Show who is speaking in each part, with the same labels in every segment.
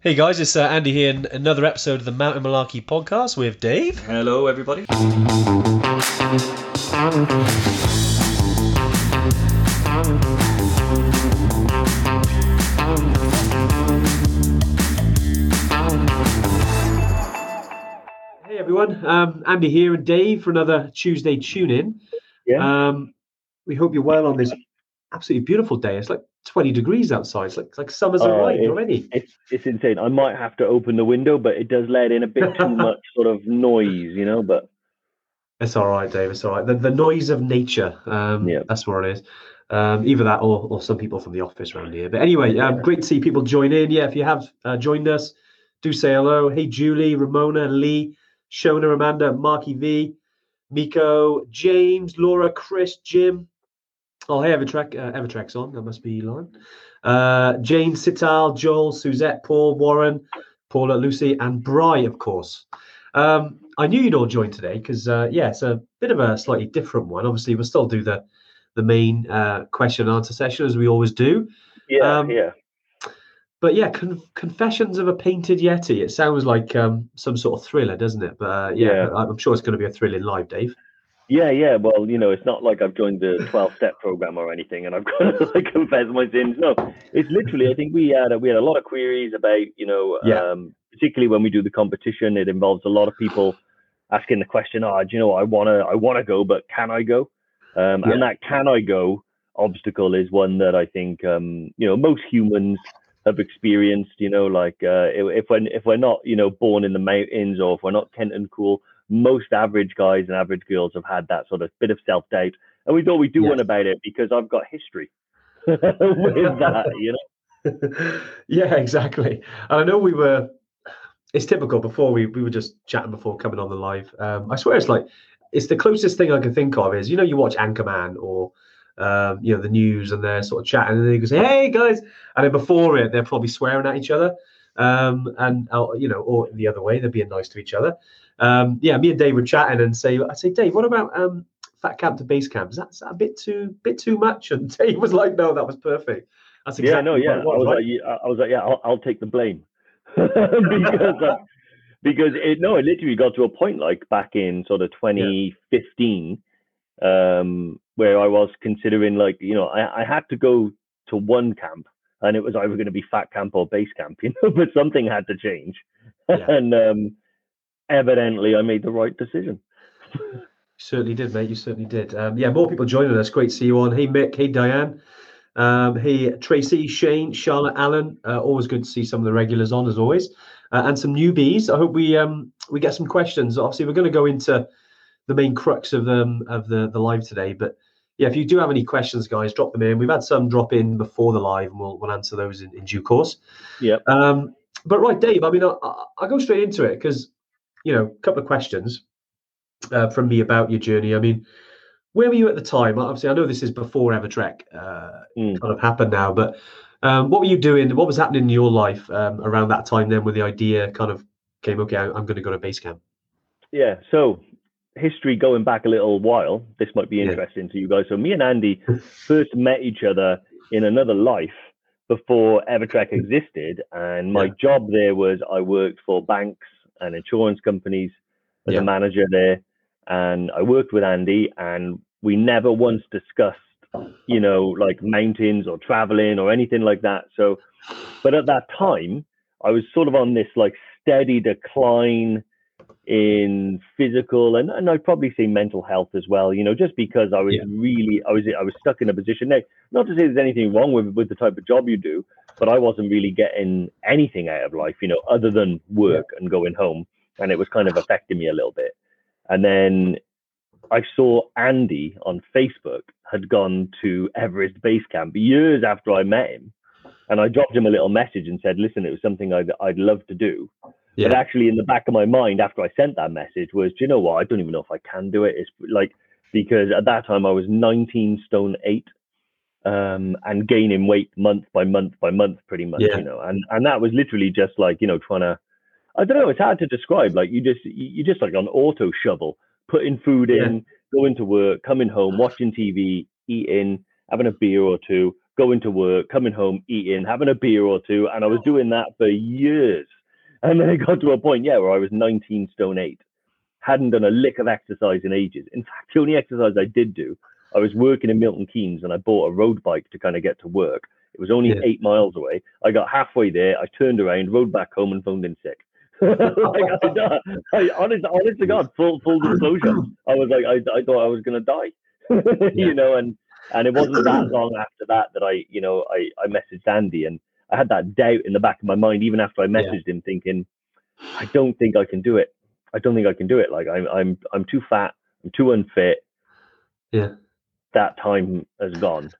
Speaker 1: Hey guys, it's uh, Andy here in another episode of the Mountain Malarkey podcast with Dave.
Speaker 2: Hello, everybody.
Speaker 1: Hey everyone, um, Andy here and Dave for another Tuesday tune in.
Speaker 3: Yeah.
Speaker 1: Um, we hope you're well on this absolutely beautiful day. It's like 20 degrees outside. It's like, like summer's
Speaker 3: Oh,
Speaker 1: arrived
Speaker 3: it-
Speaker 1: already.
Speaker 3: It's it's insane. I might have to open the window, but it does let in a bit too much sort of noise, you know. But
Speaker 1: It's all right, Dave. It's all right. The, the noise of nature. Um,
Speaker 3: Yeah.
Speaker 1: That's what it is. Um, either that or, or some people from the office around here. But anyway, um, great to see people join in. Yeah, if you have uh, joined us, do say hello. Hey, Julie, Ramona, Lee, Shona, Amanda, Marky V, Miko, James, Laura, Chris, Jim. Oh, hey, Evertrek. Uh, Evertrek's on. That must be Lauren. Uh, Jane, Sital, Joel, Suzette, Paul, Warren, Paula, Lucy, and Bry, of course. Um, I knew you'd all join today because, uh, yeah, it's a bit of a slightly different one. Obviously, we'll still do the the main uh, question and answer session as we always do.
Speaker 3: yeah,
Speaker 1: Um,
Speaker 3: yeah,
Speaker 1: But yeah, con- Confessions of a Painted Yeti. It sounds like um, some sort of thriller, doesn't it? But uh, yeah,
Speaker 3: Yeah.
Speaker 1: I'm sure it's going to be a thrilling live, Dave.
Speaker 3: Yeah, yeah. Well, you know, it's not like I've joined the twelve step program or anything, and I've got to like confess my sins. No, it's literally. I think we had a, we had a lot of queries about you know,
Speaker 1: Yeah.
Speaker 3: um, particularly when we do the competition, it involves a lot of people asking the question, "Oh, do you know, I wanna I wanna go, but can I go?" Um,
Speaker 1: Yeah.
Speaker 3: And that "can I go" obstacle is one that I think um, you know most humans have experienced. You know, like uh, if, if we're if we're not you know born in the mountains or if we're not Kenton Cool, most average guys and average girls have had that sort of bit of self doubt, and we thought we'd do
Speaker 1: Yeah.
Speaker 3: one about it because I've got history with that. You know.
Speaker 1: yeah, exactly. And I know we were. It's typical. Before we we were just chatting before coming on the live. Um, I swear it's like it's the closest thing I can think of is you know you watch Anchorman or um, you know the news and they're sort of chatting and they go say hey guys and then before it they're probably swearing at each other um, and uh, you know or the other way they're being nice to each other. Um, yeah, me and Dave were chatting and say I say Dave, what about um, fat camp to base camp? Is that, is that a bit too bit too much? And Dave was like, no, that was perfect. That's
Speaker 3: Yeah, no,
Speaker 1: exactly
Speaker 3: yeah. I
Speaker 1: was, right?
Speaker 3: like, yeah, I was like, yeah, I'll, I'll take the blame because uh, because it no, it literally got to a point like back in sort of 2015, um, where I was considering like you know I, I had to go to one camp and it was either going to be fat camp or base camp, you know, but something had to change,
Speaker 1: Yeah.
Speaker 3: and um, evidently I made the right decision.
Speaker 1: You certainly did, mate. You certainly did. Um, yeah, more people joining us. Great to see you on. Hey, Mick. Hey, Diane. Um, hey, Tracy, Shane, Charlotte, Allen. Uh, always good to see some of the regulars on, as always, uh, and some newbies. I hope we um, we get some questions. Obviously, we're going to go into the main crux of the of the the live today. But yeah, if you do have any questions, guys, drop them in. We've had some drop in before the live, and we'll we'll answer those in, in due course.
Speaker 3: Yeah.
Speaker 1: Um, but right, Dave. I mean, I, I, I'll go straight into it because you know, a couple of questions uh, from me about your journey. I mean, where were you at the time? Obviously, I know this is before Evertrek uh,
Speaker 3: Mm.
Speaker 1: kind of happened now, but um, what were you doing? What was happening in your life um, around that time then when the idea kind of came, okay, I'm going to go to base camp?
Speaker 3: Yeah. So history going back a little while. This might be
Speaker 1: Yeah.
Speaker 3: interesting to you guys. So me and Andy first met each other in another life before Evertrek existed, and my
Speaker 1: Yeah.
Speaker 3: job there was I worked for banks and insurance companies as
Speaker 1: Yeah.
Speaker 3: a manager there, and I worked with Andy, and we never once discussed, you know, like mountains or traveling or anything like that. So, but at that time, I was sort of on this like steady decline in physical and, and I'd probably say mental health as well, you know, just because I was
Speaker 1: Yeah.
Speaker 3: really I was I was stuck in a position now, not to say there's anything wrong with with the type of job you do, but I wasn't really getting anything out of life, you know, other than work and going home. And it was kind of affecting me a little bit. And then I saw Andy on Facebook had gone to Everest Base Camp years after I met him. And I dropped him a little message and said, listen, it was something I'd, I'd love to do. But actually, in the back of my mind, after I sent that message, was, do you know what? I don't even know if I can do it. It's like, because at that time I was 19 stone eight um, and gaining weight month by month by month, pretty much,
Speaker 1: Yeah.
Speaker 3: you know. And, and that was literally just like, you know, trying to, I don't know, it's hard to describe. Like, you just, you just like on auto shovel, putting food in, going to work, coming home, watching TV, eating, having a beer or two, going to work, coming home, eating, having a beer or two, and I was doing that for years. And then it got to a point, yeah, where I was 19 stone eight, hadn't done a lick of exercise in ages. In fact, the only exercise I did do, I was working in Milton Keynes and I bought a road bike to kind of get to work. It was only
Speaker 1: Yeah.
Speaker 3: eight miles away. I got halfway there, I turned around, rode back home, and phoned in sick. like, I, I, honest, honest to God, full full disclosure, I was like, I, I thought I was gonna die, you know, and and it wasn't that long after that that I, you know, I I messaged Andy, and I had that doubt in the back of my mind even after I
Speaker 1: Yeah.
Speaker 3: messaged him, thinking, I don't think I can do it. I don't think I can do it. Like I'm I'm I'm too fat, I'm too unfit.
Speaker 1: Yeah.
Speaker 3: That time has gone.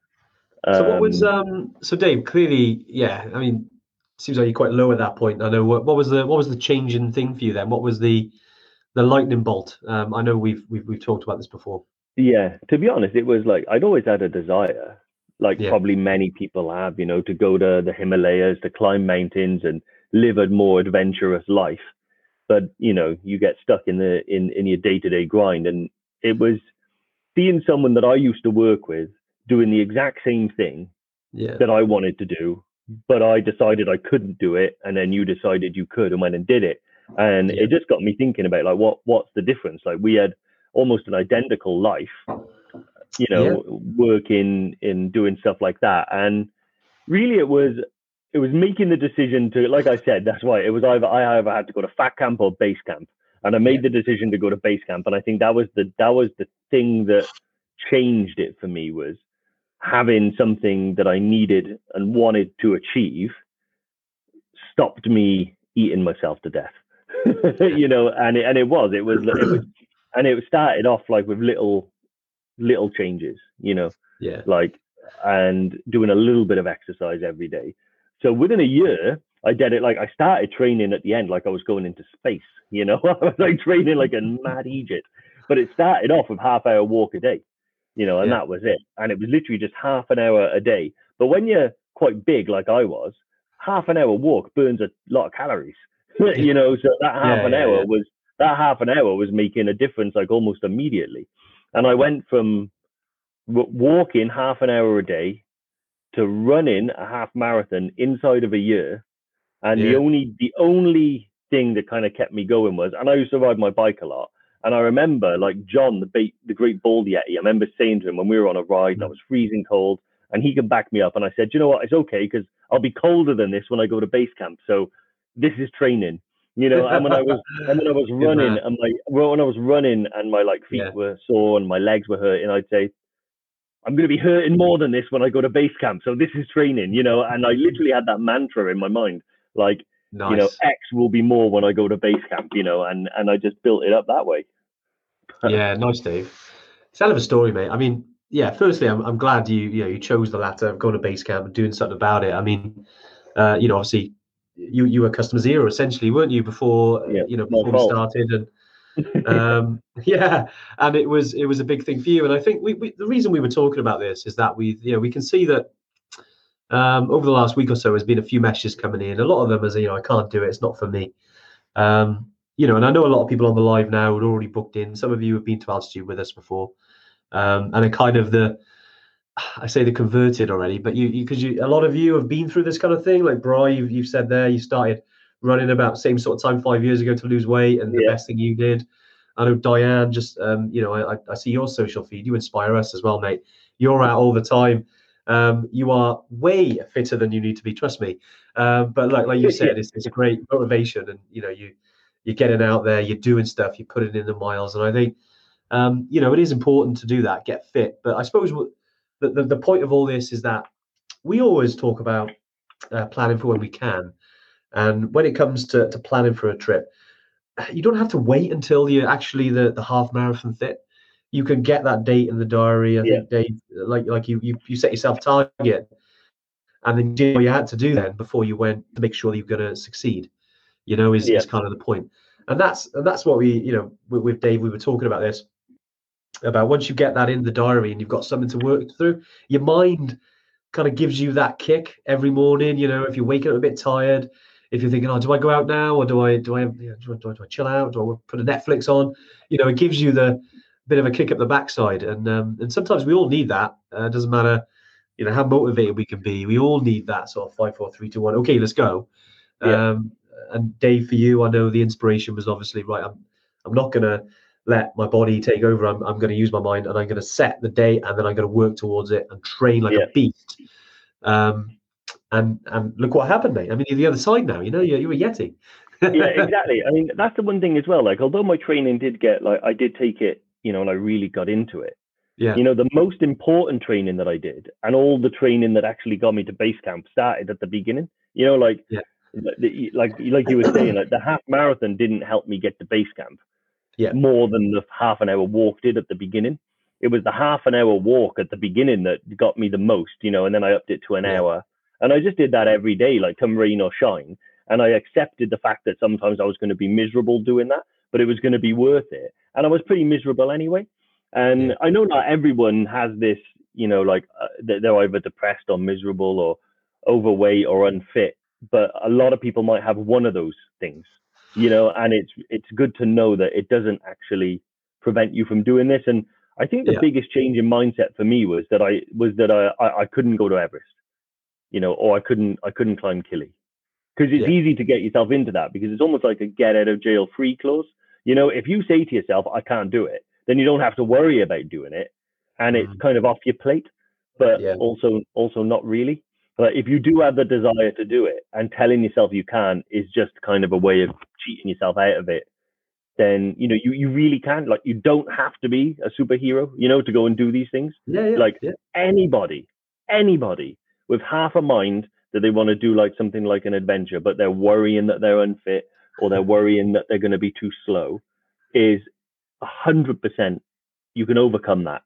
Speaker 1: So what was
Speaker 3: Um,
Speaker 1: um? So Dave, clearly, yeah. I mean, seems like you're quite low at that point. I know what, what was the what was the changing thing for you then? What was the the lightning bolt? Um, I know we've we've we've talked about this before.
Speaker 3: Yeah, to be honest, it was like I'd always had a desire, like
Speaker 1: Yeah.
Speaker 3: probably many people have, you know, to go to the Himalayas, to climb mountains and live a more adventurous life. But you know, you get stuck in the in in your day to day grind, and it was seeing someone that I used to work with doing the exact same thing
Speaker 1: Yeah.
Speaker 3: that I wanted to do, but I decided I couldn't do it, and then you decided you could and went and did it, and
Speaker 1: Yeah.
Speaker 3: it just got me thinking about like what what's the difference? Like we had almost an identical life, you know, working in doing stuff like that, and really it was it was making the decision to, like I said, that's why it was either I either had to go to fat camp or base camp, and I made the decision to go to base camp, and I think that was the that was the thing that changed it for me was having something that I needed and wanted to achieve stopped me eating myself to death. you know, and it, and it was it was it was and it started off like with little little changes, you know,
Speaker 1: Yeah.
Speaker 3: like and doing a little bit of exercise every day. So within a year, I did it like I started training at the end like I was going into space, you know. I was like training like a mad Egypt. But it started off with half hour walk a day, you know, and
Speaker 1: Yeah.
Speaker 3: that was it. And it was literally just half an hour a day. But when you're quite big like I was, half an hour walk burns a lot of calories. you know, so that half
Speaker 1: Yeah,
Speaker 3: an
Speaker 1: yeah,
Speaker 3: hour was that half an hour was making a difference like almost immediately. And I went from walking half an hour a day to running a half marathon inside of a year. And
Speaker 1: Yeah.
Speaker 3: the only the only thing that kind of kept me going was, and I used to ride my bike a lot. And I remember like John, the the great bald yeti. I remember saying to him when we were on a ride and I mm. was freezing cold, and he could back me up. And I said, you know what, it's okay because I'll be colder than this when I go to base camp. So this is training, you know. and when I was and when I was running and my well, when I was running and my like feet
Speaker 1: Yeah.
Speaker 3: were sore and my legs were hurting, I'd say, I'm going to be hurting more than this when I go to base camp. So this is training, you know. And I literally had that mantra in my mind, like
Speaker 1: Nice.
Speaker 3: you know, X will be more when I go to base camp, you know. And and I just built it up that way.
Speaker 1: yeah, nice, Dave. It's a hell of a story, mate. I mean, yeah. Firstly, I'm I'm glad you you know you chose the latter of going to base camp and doing something about it. I mean, uh, you know, obviously, you you were customer zero essentially, weren't you? Before
Speaker 3: Yeah,
Speaker 1: you know before we started, and um, yeah, and it was it was a big thing for you. And I think we, we the reason we were talking about this is that we you know we can see that um, over the last week or so has been a few messages coming in. A lot of them is you know I can't do it. It's not for me. Um, you know, and I know a lot of people on the live now had already booked in. Some of you have been to altitude with us before, um, and a kind of the I say the converted already, but you because you, a lot of you have been through this kind of thing. Like Bri, you've, you've said there, you started running about same sort of time five years ago to lose weight, and the best thing you did. I know Diane, just um, you know, I, I- see your social feed. You inspire us as well, mate. You're out all the time. Um, you are way fitter than you need to be. Trust me. Um, but like like you said, it's, it's a great motivation, and you know you you're getting out there, you're doing stuff, you're putting in the miles, and I think um, you know it is important to do that, get fit. But I suppose the, the the point of all this is that we always talk about uh, planning for when we can, and when it comes to, to planning for a trip, you don't have to wait until you're actually the, the half marathon fit. You can get that date in the diary. I
Speaker 3: Yeah.
Speaker 1: think Dave, like like you you you set yourself a target, and then do what you had to do then before you went to make sure that you're going to succeed. You know, is,
Speaker 3: Yeah.
Speaker 1: is kind of the point, and that's and that's what we you know with, with Dave we were talking about this about once you get that in the diary and you've got something to work through, your mind kind of gives you that kick every morning. You know, if you're waking up a bit tired, if you're thinking, oh, do I go out now or do I do I, you know, do, I do, I do I chill out? Do I put a Netflix on? You know, it gives you the bit of a kick up the backside, and um, and sometimes we all need that. Uh, it doesn't matter, you know how motivated we can be. We all need that sort of five, four, three, two, one. Okay, let's go.
Speaker 3: Yeah.
Speaker 1: Um, and Dave, for you, I know the inspiration was obviously right. I'm I'm not gonna let my body take over. I'm I'm gonna use my mind and I'm gonna set the date and then I'm gonna work towards it and train like
Speaker 3: Yeah.
Speaker 1: a beast. Um, and and look what happened, mate. I mean, you're the other side now. You know, you're you're a yeti.
Speaker 3: yeah, exactly. I mean, that's the one thing as well. Like, although my training did get like, I did take it, you know, and I really got into it.
Speaker 1: yeah.
Speaker 3: You know, the most important training that I did, and all the training that actually got me to base camp, started at the beginning. You know, like,
Speaker 1: Yeah.
Speaker 3: like, like you were saying, like the half marathon didn't help me get to base camp.
Speaker 1: Yeah.
Speaker 3: More than the half an hour walk did at the beginning. It was the half an hour walk at the beginning that got me the most. You know, and then I upped it to an
Speaker 1: Yeah.
Speaker 3: hour, and I just did that every day, like come rain or shine. And I accepted the fact that sometimes I was going to be miserable doing that, but it was going to be worth it. And I was pretty miserable anyway. And
Speaker 1: Yeah.
Speaker 3: I know not everyone has this, you know, like uh, they're either depressed or miserable or overweight or unfit. But a lot of people might have one of those things, you know. And it's it's good to know that it doesn't actually prevent you from doing this. And I think the
Speaker 1: Yeah.
Speaker 3: biggest change in mindset for me was that I was that I, I I couldn't go to Everest, you know, or I couldn't I couldn't climb Kili because it's
Speaker 1: Yeah.
Speaker 3: easy to get yourself into that because it's almost like a get out of jail free clause. You know, if you say to yourself, I can't do it, then you don't have to worry about doing it. And it's
Speaker 1: Mhm.
Speaker 3: kind of off your plate, but
Speaker 1: Yeah.
Speaker 3: also also not really. But if you do have the desire to do it and telling yourself you can is just kind of a way of cheating yourself out of it, then you know you, you really can. Like you don't have to be a superhero, you know, to go and do these things
Speaker 1: yeah, yeah,
Speaker 3: like-
Speaker 1: yeah.
Speaker 3: anybody, anybody with half a mind that they want to do like something like an adventure, but they're worrying that they're unfit or they're worrying that they're going to be too slow, is a hundred percent you can overcome that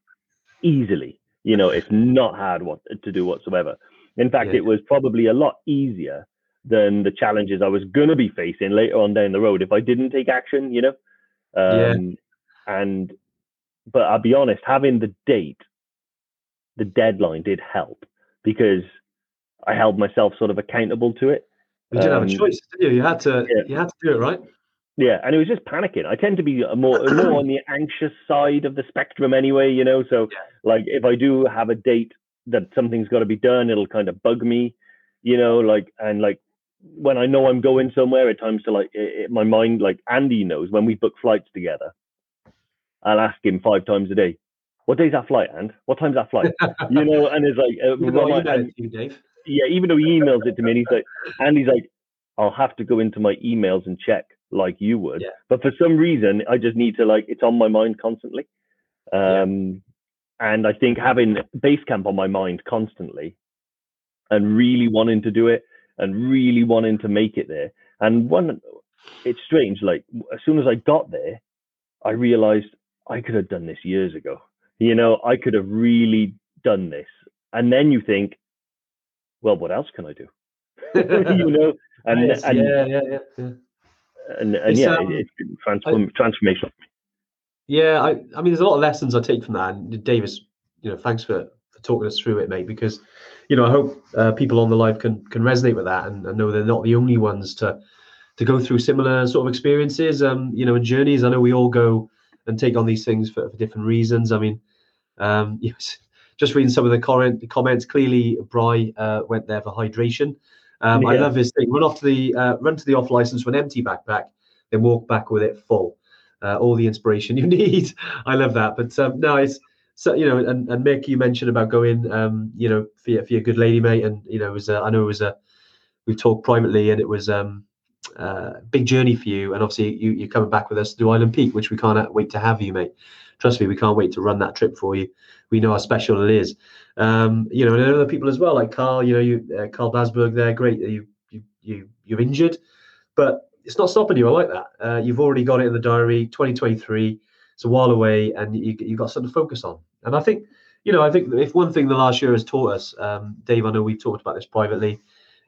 Speaker 3: easily. You know, it's not hard what to do whatsoever. In fact,
Speaker 1: Yeah.
Speaker 3: it was probably a lot easier than the challenges I was going to be facing later on down the road if I didn't take action. You know,
Speaker 1: Yeah.
Speaker 3: um, and but I'll be honest, having the date the deadline did help because I held myself sort of accountable to it.
Speaker 1: You didn't have a
Speaker 3: Um,
Speaker 1: choice, did you? You had to.
Speaker 3: yeah.
Speaker 1: You had to do it, right?
Speaker 3: Yeah, and it was just panicking. I tend to be more more on the anxious side of the spectrum anyway, you know. So
Speaker 1: Yeah.
Speaker 3: like if I do have a date that something's got to be done, it'll kind of bug me, you know. Like and like when I know I'm going somewhere, at times to like it, it- my mind, like Andy knows when we book flights together, I'll ask him five times a day, "What day's that flight, and what time's that flight?" you know, and it's like uh,
Speaker 1: Even though I
Speaker 3: remind-
Speaker 1: emailed
Speaker 3: and-
Speaker 1: you,
Speaker 3: yeah, even though he emails it to me, and he's like, Andy's like, I'll have to go into my emails and check like you would.
Speaker 1: Yeah.
Speaker 3: But for some reason, I just need to like, it's on my mind constantly.
Speaker 1: Yeah.
Speaker 3: Um, and I think having Basecamp on my mind constantly, and really wanting to do it, and really wanting to make it there. And one, it's strange. Like as soon as I got there, I realized I could have done this years ago. You know, I could have really done this. And then you think, well, what else can I do? you know, and
Speaker 1: Yes,
Speaker 3: and,
Speaker 1: yeah, yeah, yeah, yeah.
Speaker 3: and and yeah,
Speaker 1: um,
Speaker 3: it, it's been transform, transformational.
Speaker 1: Yeah, I, I mean, there's a lot of lessons I take from that. And Davis, you know, thanks for talking us through it, mate. Because, you know, I hope uh, people on the live can can resonate with that and, and know they're not the only ones to to go through similar sort of experiences. Um, you know, and journeys. I know we all go and take on these things for, for different reasons. I mean, um, yes, just reading some of the comment comments. Clearly, Bry uh, went there for hydration. Um, I love his thing. Run off to the uh, run to the off license with an empty backpack, then walk back with it full. Uh, all the inspiration you need. I love that. But um, no, it's so you know, and, and Mick, you mentioned about going, um, you know, for your, for your good lady mate, and you know, it was uh, I know it was a we talked privately, and it was um, uh, big journey for you, and obviously you you're coming back with us to Island Peak, which we can't wait to have you, mate. Trust me, we can't wait to run that trip for you. We know how special it is. Um, you know, and other people as well, like Carl. You know, you uh, Carl Basberg there, great. You you you you're injured, but it's not stopping you. I like that. Uh, you've already got it in the diary. 2023. It's a while away, and you you got something to focus on. And I think, you know, I think if one thing the last year has taught us, um, Dave, I know we've talked about this privately.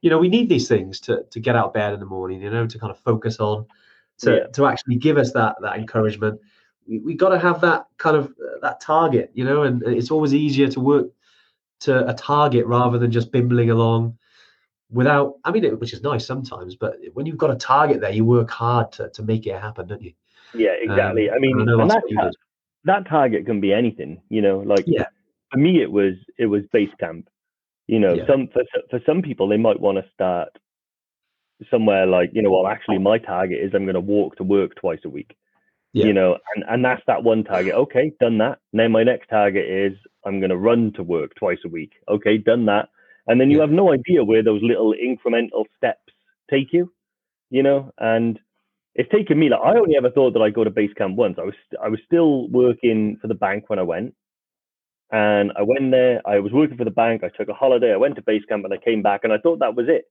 Speaker 1: You know, we need these things to to get out of bed in the morning. You know, to kind of focus on, to
Speaker 3: Yeah.
Speaker 1: to actually give us that that encouragement. We, we got to have that kind of uh, that target. You know, and it's always easier to work to a target rather than just bimbling along without i mean it, which is nice sometimes but when you've got a target there you work hard to, to make it happen don't you
Speaker 3: Yeah, exactly.
Speaker 1: Um,
Speaker 3: I mean,
Speaker 1: and I know
Speaker 3: and
Speaker 1: that's
Speaker 3: that, ta- that target can be anything, you know, like
Speaker 1: Yeah.
Speaker 3: for me, it was, it was base camp. You know,
Speaker 1: Yeah.
Speaker 3: some for for some people they might want to start somewhere like you know, well, actually, my target is I'm going to walk to work twice a week.
Speaker 1: Yeah.
Speaker 3: You know, and and that's that one target. Okay, done that. Now my next target is I'm going to run to work twice a week. Okay, done that. And then you have no idea where those little incremental steps take you. You know, and it's taken me like I only ever thought that I'd go to base camp once. I was I was still working for the bank when I went, and I went there. I was working for the bank. I took a holiday. I went to base camp and I came back, and I thought that was it.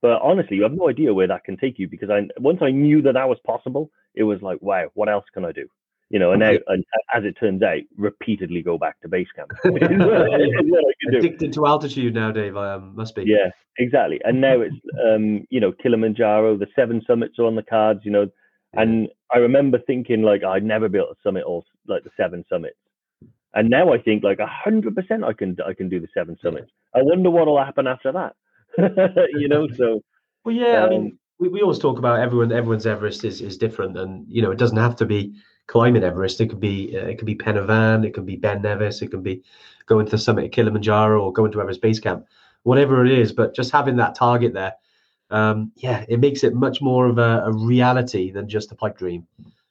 Speaker 3: But honestly, you have no idea where that can take you because I once I knew that that was possible, it was like, wow, what else can I do? You know, and now, and as it turns out, repeatedly go back to base camp. Is what- is what I can do.
Speaker 1: Addicted to altitude now, Dave. I um, must be.
Speaker 3: Yeah, exactly. And now it's um, you know, Kilimanjaro, the seven summits are on the cards, you know. And I remember thinking like I'd never be able to summit all like the seven summits. And now I think like a hundred percent I can I can do the seven summits. I wonder what'll happen after that. you know, so
Speaker 1: Well, yeah. I
Speaker 3: Um,
Speaker 1: mean, we, we always talk about everyone. Everyone's Everest is, is different, and you know, it doesn't have to be climbing Everest. It could be uh, it could be Pen y Fan, it could be Ben Nevis, it could be going to the summit of Kilimanjaro or going to Everest Base Camp, whatever it is. But just having that target there, um, yeah, it makes it much more of a, a reality than just a pipe dream.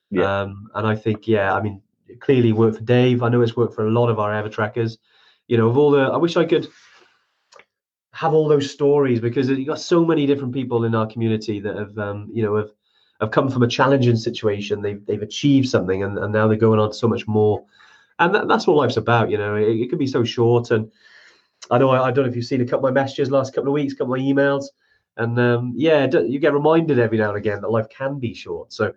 Speaker 3: Yeah.
Speaker 1: Um, and I think, yeah, I mean, it clearly worked for Dave. I know it's worked for a lot of our Evertrekkers. You know, of all the, I wish I could have all those stories because you got so many different people in our community that have, um, you know, have have come from a challenging situation. They've they've achieved something, and, and now they're going on to so much more. And that, that's what life's about. You know, it, it can be so short. And I know I, I don't know if you've seen a couple of my messages last couple of weeks, a couple of my emails, and um, yeah, you get reminded every now and again that life can be short. So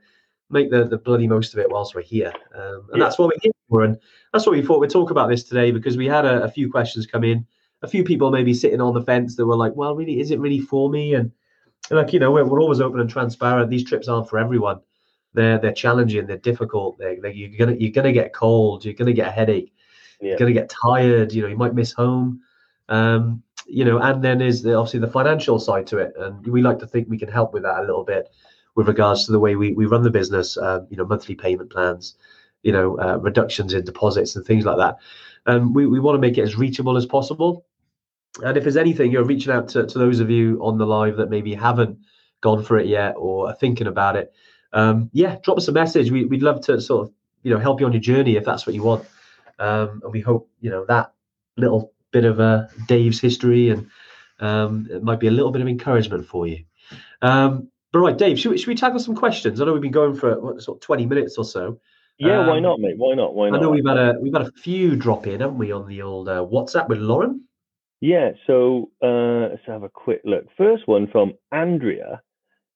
Speaker 1: make the, the bloody most of it whilst we're here. Um, and
Speaker 3: Yeah.
Speaker 1: that's what we're here for. And that's what we thought we'd talk about this today because we had a, a few questions come in. A few people maybe sitting on the fence that were like, well, really, is it really for me? And like, you know, we're, we're always open and transparent. These trips aren't for everyone. They're they're challenging. They're difficult. They're, they're, you're gonna you're gonna get cold. You're gonna get a headache.
Speaker 3: Yeah.
Speaker 1: You're gonna get tired. You know, you might miss home. Um, you know, and then there's the, obviously the financial side to it, and we like to think we can help with that a little bit with regards to the way we, we run the business. Um, you know, monthly payment plans, you know, uh, reductions in deposits and things like that. And we, we want to make it as reachable as possible. And if there's anything, you're reaching out to, to those of you on the live that maybe haven't gone for it yet or are thinking about it. Um, yeah, drop us a message. We, we'd love to sort of, you know, help you on your journey if that's what you want. Um, and we hope, you know, that little bit of uh, Dave's history and um, it might be a little bit of encouragement for you. Um, but right, Dave, should we, should we tackle some questions? I know we've been going for what, sort of 20 minutes or so.
Speaker 3: yeah, why
Speaker 1: Um,
Speaker 3: not, mate? Why not? Why not?
Speaker 1: I know we've had a we've had a few drop in, haven't we, on the old uh, WhatsApp with Lauren?
Speaker 3: Yeah, so uh, let's have a quick look. First one from Andrea.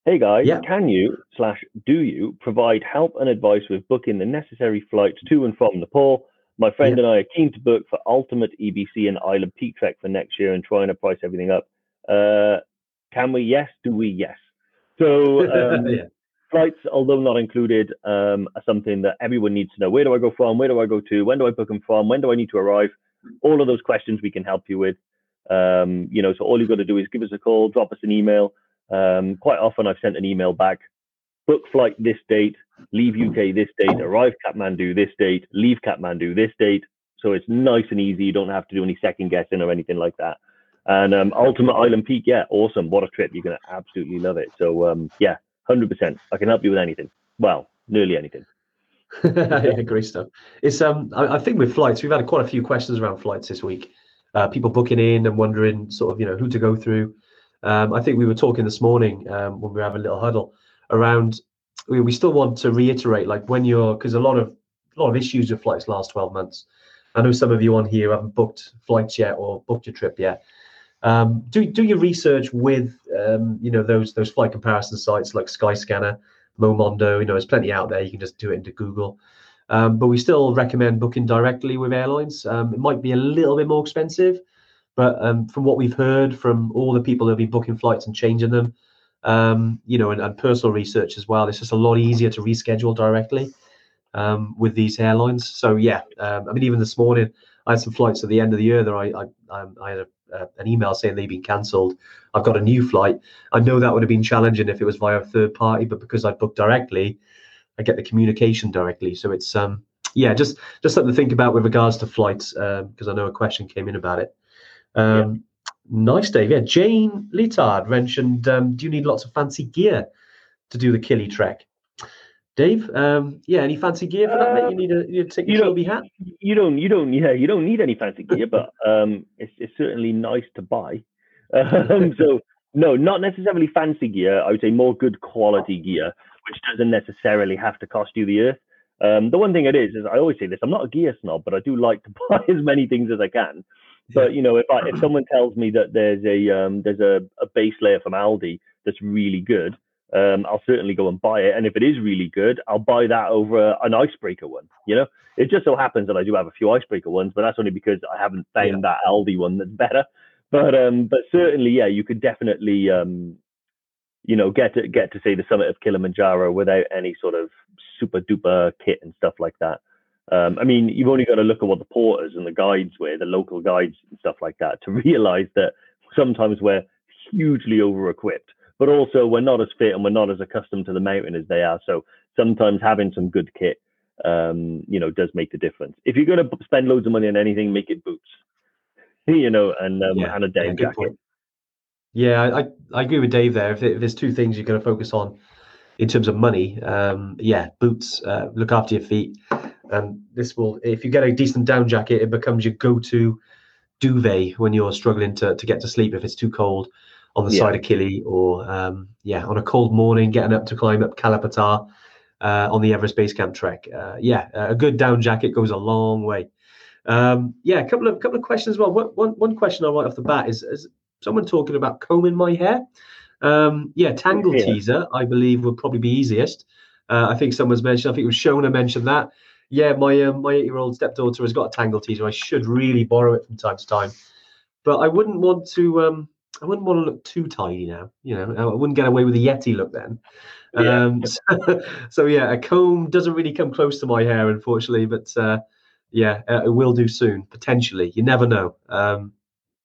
Speaker 3: Hey guys,
Speaker 1: Yeah.
Speaker 3: can you slash do you provide help and advice with booking the necessary flights to and from Nepal? My friend and I are keen to book for Ultimate EBC and Island Peak Trek for next year and trying to price everything up. Uh, can we? Yes. Do we? Yes. So um,
Speaker 1: yeah.
Speaker 3: flights, although not included, um, are something that everyone needs to know. Where do I go from? Where do I go to? When do I book them from? When do I need to arrive? All of those questions we can help you with. Um, you know, so all you've got to do is give us a call, drop us an email. Um, quite often, I've sent an email back. Book flight this date, leave UK this date, arrive Kathmandu this date, leave Kathmandu this date. So it's nice and easy. You don't have to do any second guessing or anything like that. And um, Ultimate Island Peak, yeah, awesome. What a trip. You're going to absolutely love it. So, um, yeah, 100%. I can help you with anything. Well, nearly anything.
Speaker 1: yeah, great stuff. It's um, I, I think with flights, we've had quite a few questions around flights this week. Uh, people booking in and wondering sort of you know who to go through. Um, I think we were talking this morning um, when we were having a little huddle around. We, we still want to reiterate like when you're because a lot of a lot of issues with flights last 12 months. I know some of you on here haven't booked flights yet or booked your trip yet. Um, do do your research with um, you know those those flight comparison sites like Skyscanner, Momondo. You know, there's plenty out there. You can just do it into Google. Um, but we still recommend booking directly with airlines. Um, it might be a little bit more expensive, but um, from what we've heard from all the people have been booking flights and changing them, um, you know, and, and personal research as well, it's just a lot easier to reschedule directly um, with these airlines. So yeah, um, I mean, even this morning, I had some flights at the end of the year that I I, I had a, uh, an email saying they've been cancelled. I've got a new flight. I know that would have been challenging if it was via a third party, but because I booked directly, I get the communication directly. So it's um yeah, just just something to think about with regards to flights because I know a question came in about it. Um, Nice, Dave. Yeah, Jane Litard mentioned, um, do you need lots of fancy gear to do the Kili trek? Dave, um, yeah, any fancy gear for that? mate? You need a you take
Speaker 3: you
Speaker 1: your
Speaker 3: don't-
Speaker 1: hat.
Speaker 3: You don't, you don't, yeah, you don't need any fancy gear, but um, it's, it's certainly nice to buy. Um, so no, not necessarily fancy gear. I would say more good quality gear, which doesn't necessarily have to cost you the earth. Um, the one thing it is is I always say this: I'm not a gear snob, but I do like to buy as many things as I can. But you know, if I, if someone tells me that there's a um, there's a, a base layer from Aldi that's really good, um, I'll certainly go and buy it. And if it is really good, I'll buy that over an icebreaker one. You know, it just so happens that I do have a few icebreaker ones, but that's only because I haven't found that Aldi one that's better. But um, but certainly, yeah, you could definitely um, you know, get to get to say the summit of Kilimanjaro without any sort of super duper kit and stuff like that. Um, I mean, you've only got to look at what the porters and the guides wear, the local guides and stuff like that, to realize that sometimes we're hugely over equipped, but also we're not as fit and we're not as accustomed to the mountain as they are. So sometimes having some good kit, um, you know, does make the difference. If you're going to spend loads of money on anything, make it boots, you know, and um,
Speaker 1: Yeah,
Speaker 3: and a
Speaker 1: yeah,
Speaker 3: down
Speaker 1: good
Speaker 3: jacket.
Speaker 1: point. Yeah, I, I, agree with Dave there. If, if there's two things you're going to focus on in terms of money, um, yeah, boots, uh, look after your feet. And this will, if you get a decent down jacket, it becomes your go to duvet when you're struggling to, to get to sleep if it's too cold on the
Speaker 3: Yeah.
Speaker 1: side of Kili or, um, yeah, on a cold morning, getting up to climb up Kala Patthar uh, on the Everest Base Camp trek. Uh, yeah, a good down jacket goes a long way. Um, yeah, a couple of couple of questions as well. One, one, one question I right off the bat is, is someone talking about combing my hair. Um, yeah, tangle
Speaker 3: Yeah.
Speaker 1: Teezer, I believe, would probably be easiest. Uh, I think someone's mentioned, I think it was Shona mentioned that. Yeah, my um, my eight year old stepdaughter has got a Tangle Teezer. I should really borrow it from time to time, but I wouldn't want to. Um, I wouldn't want to look too tidy now. You know, I wouldn't get away with a Yeti look then.
Speaker 3: Yeah.
Speaker 1: Um, so, so yeah, a comb doesn't really come close to my hair, unfortunately, but uh, yeah, uh, it will do soon, potentially. You never know. Um,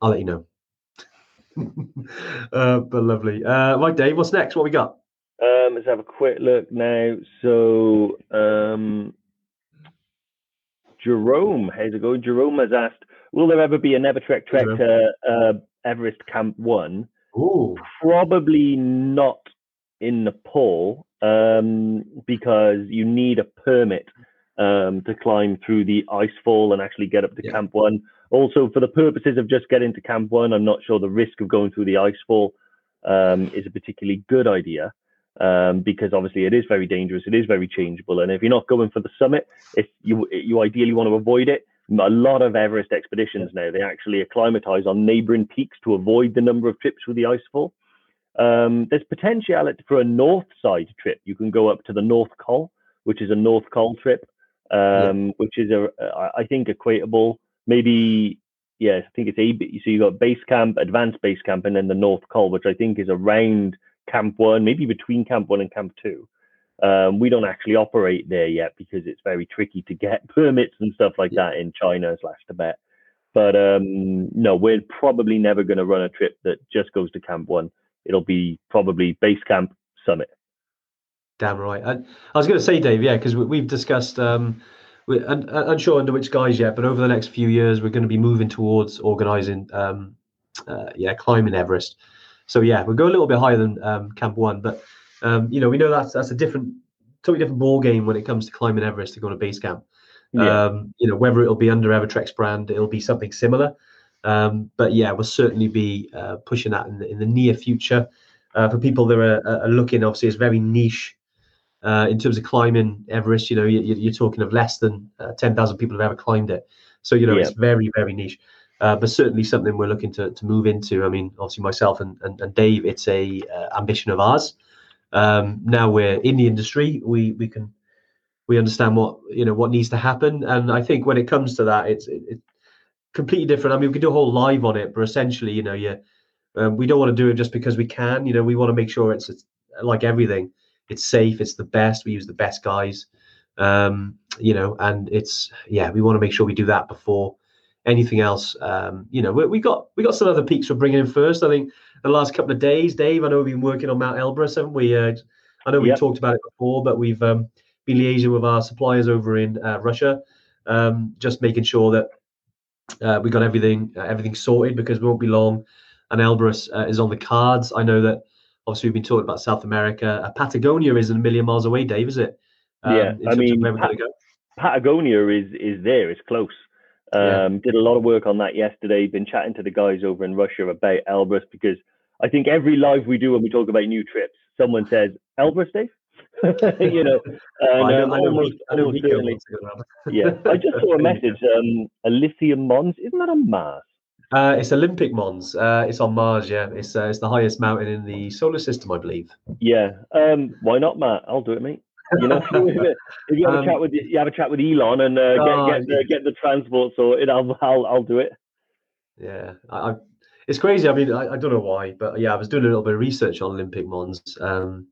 Speaker 1: I'll let you know. uh, but lovely. Uh, right, Dave, what's next? What we got?
Speaker 3: Um, let's have a quick look now. So, um, Jerome, how's it going? Jerome has asked, will there ever be a Never Trek trek to uh, Everest Camp 1?
Speaker 1: Ooh,
Speaker 3: Probably not in Nepal um, because you need a permit um, to climb through the ice fall and actually get up to
Speaker 1: Yeah.
Speaker 3: Camp 1. Also, for the purposes of just getting to Camp 1, I'm not sure the risk of going through the ice fall um, is a particularly good idea um, because obviously it is very dangerous. It is very changeable, and if you're not going for the summit, if you you ideally want to avoid it, a lot of Everest expeditions now they actually acclimatize on neighboring peaks to avoid the number of trips through the icefall. Um, there's potentiality for a north side trip. You can go up to the North Col, which is a North Col trip, um, which is a I- I think equatable. Maybe yes, I think it's a so you got base camp, advanced base camp, and then the North Col, which I think is around Camp One, maybe between Camp One and Camp Two. Um, we don't actually operate there yet because it's very tricky to get permits and stuff like that in China slash Tibet. But um, no, we're probably never going to run a trip that just goes to Camp One. It'll be probably base camp summit.
Speaker 1: damn right. I, I was going to say, Dave, yeah, because we, we've discussed. Um, we, un, un- unsure under which guise yet, but over the next few years, we're going to be moving towards organising, um, uh, yeah, climbing Everest. So yeah, we'll go a little bit higher than um, Camp One, but um, you know, we know that's that's a different, totally different ball game when it comes to climbing Everest to go to base camp.
Speaker 3: Yeah.
Speaker 1: Um, you know, whether it'll be under Evertrek's brand, it'll be something similar. Um, but yeah, we'll certainly be uh, pushing that in the, in the near future. Uh, for people that are, are looking, obviously, it's very niche uh, in terms of climbing Everest. You know, you, you- you're talking of less than uh, 10,000 people have ever climbed it. So, you know,
Speaker 3: Yeah.
Speaker 1: it's very, very niche. Uh, but certainly something we're looking to, to move into. I mean, obviously, myself and, and, and Dave, it's a uh, ambition of ours. Um, now we're in the industry, we we can we understand what you know what needs to happen, and I think when it comes to that, it's it, it's completely different. I mean, we could do a whole live on it, but essentially, you know, you um, we don't want to do it just because we can. You know, we want to make sure it's, it's like everything, it's safe, it's the best. We use the best guys, um, you know, and it's yeah, we want to make sure we do that before anything else. Um, you know, we, we got we got some other peaks we're bringing in first. I think the last couple of days, Dave. I know we've been working on Mount Elbrus, haven't we? Uh, I know we
Speaker 3: Yep.
Speaker 1: talked about it before, but we've um, been liaising with our suppliers over in uh, Russia, um, just making sure that uh, we got everything uh, everything sorted because we won't be long and Elbrus uh, is on the cards. I know that obviously we've been talking about South America. Uh, Patagonia isn't a million miles away, Dave, is it?
Speaker 3: Um, yeah, I mean, Pat- Patagonia is is there. It's close. Um, yeah. Did a lot of work on that yesterday. Been chatting to the guys over in Russia about Elbrus because I think every live we do when we talk about new trips, someone says Elbrus, Dave. you know, and, I know, um, I know, almost, I certainly, yeah, I just saw a message. Um, Elysium Mons, isn't that on Mars?
Speaker 1: Uh, it's Olympic Mons. Uh, it's on Mars. Yeah, it's uh, it's the highest mountain in the solar system, I believe.
Speaker 3: Yeah. Um, why not, Matt? I'll do it, mate. You know, if you have a um, chat with you have a chat with Elon and uh, get oh, get the, get the transport sorted, I'll I'll, I'll do it.
Speaker 1: Yeah, I, I, it's crazy. I mean, I, I don't know why, but yeah, I was doing a little bit of research on Olympic Mons. Um,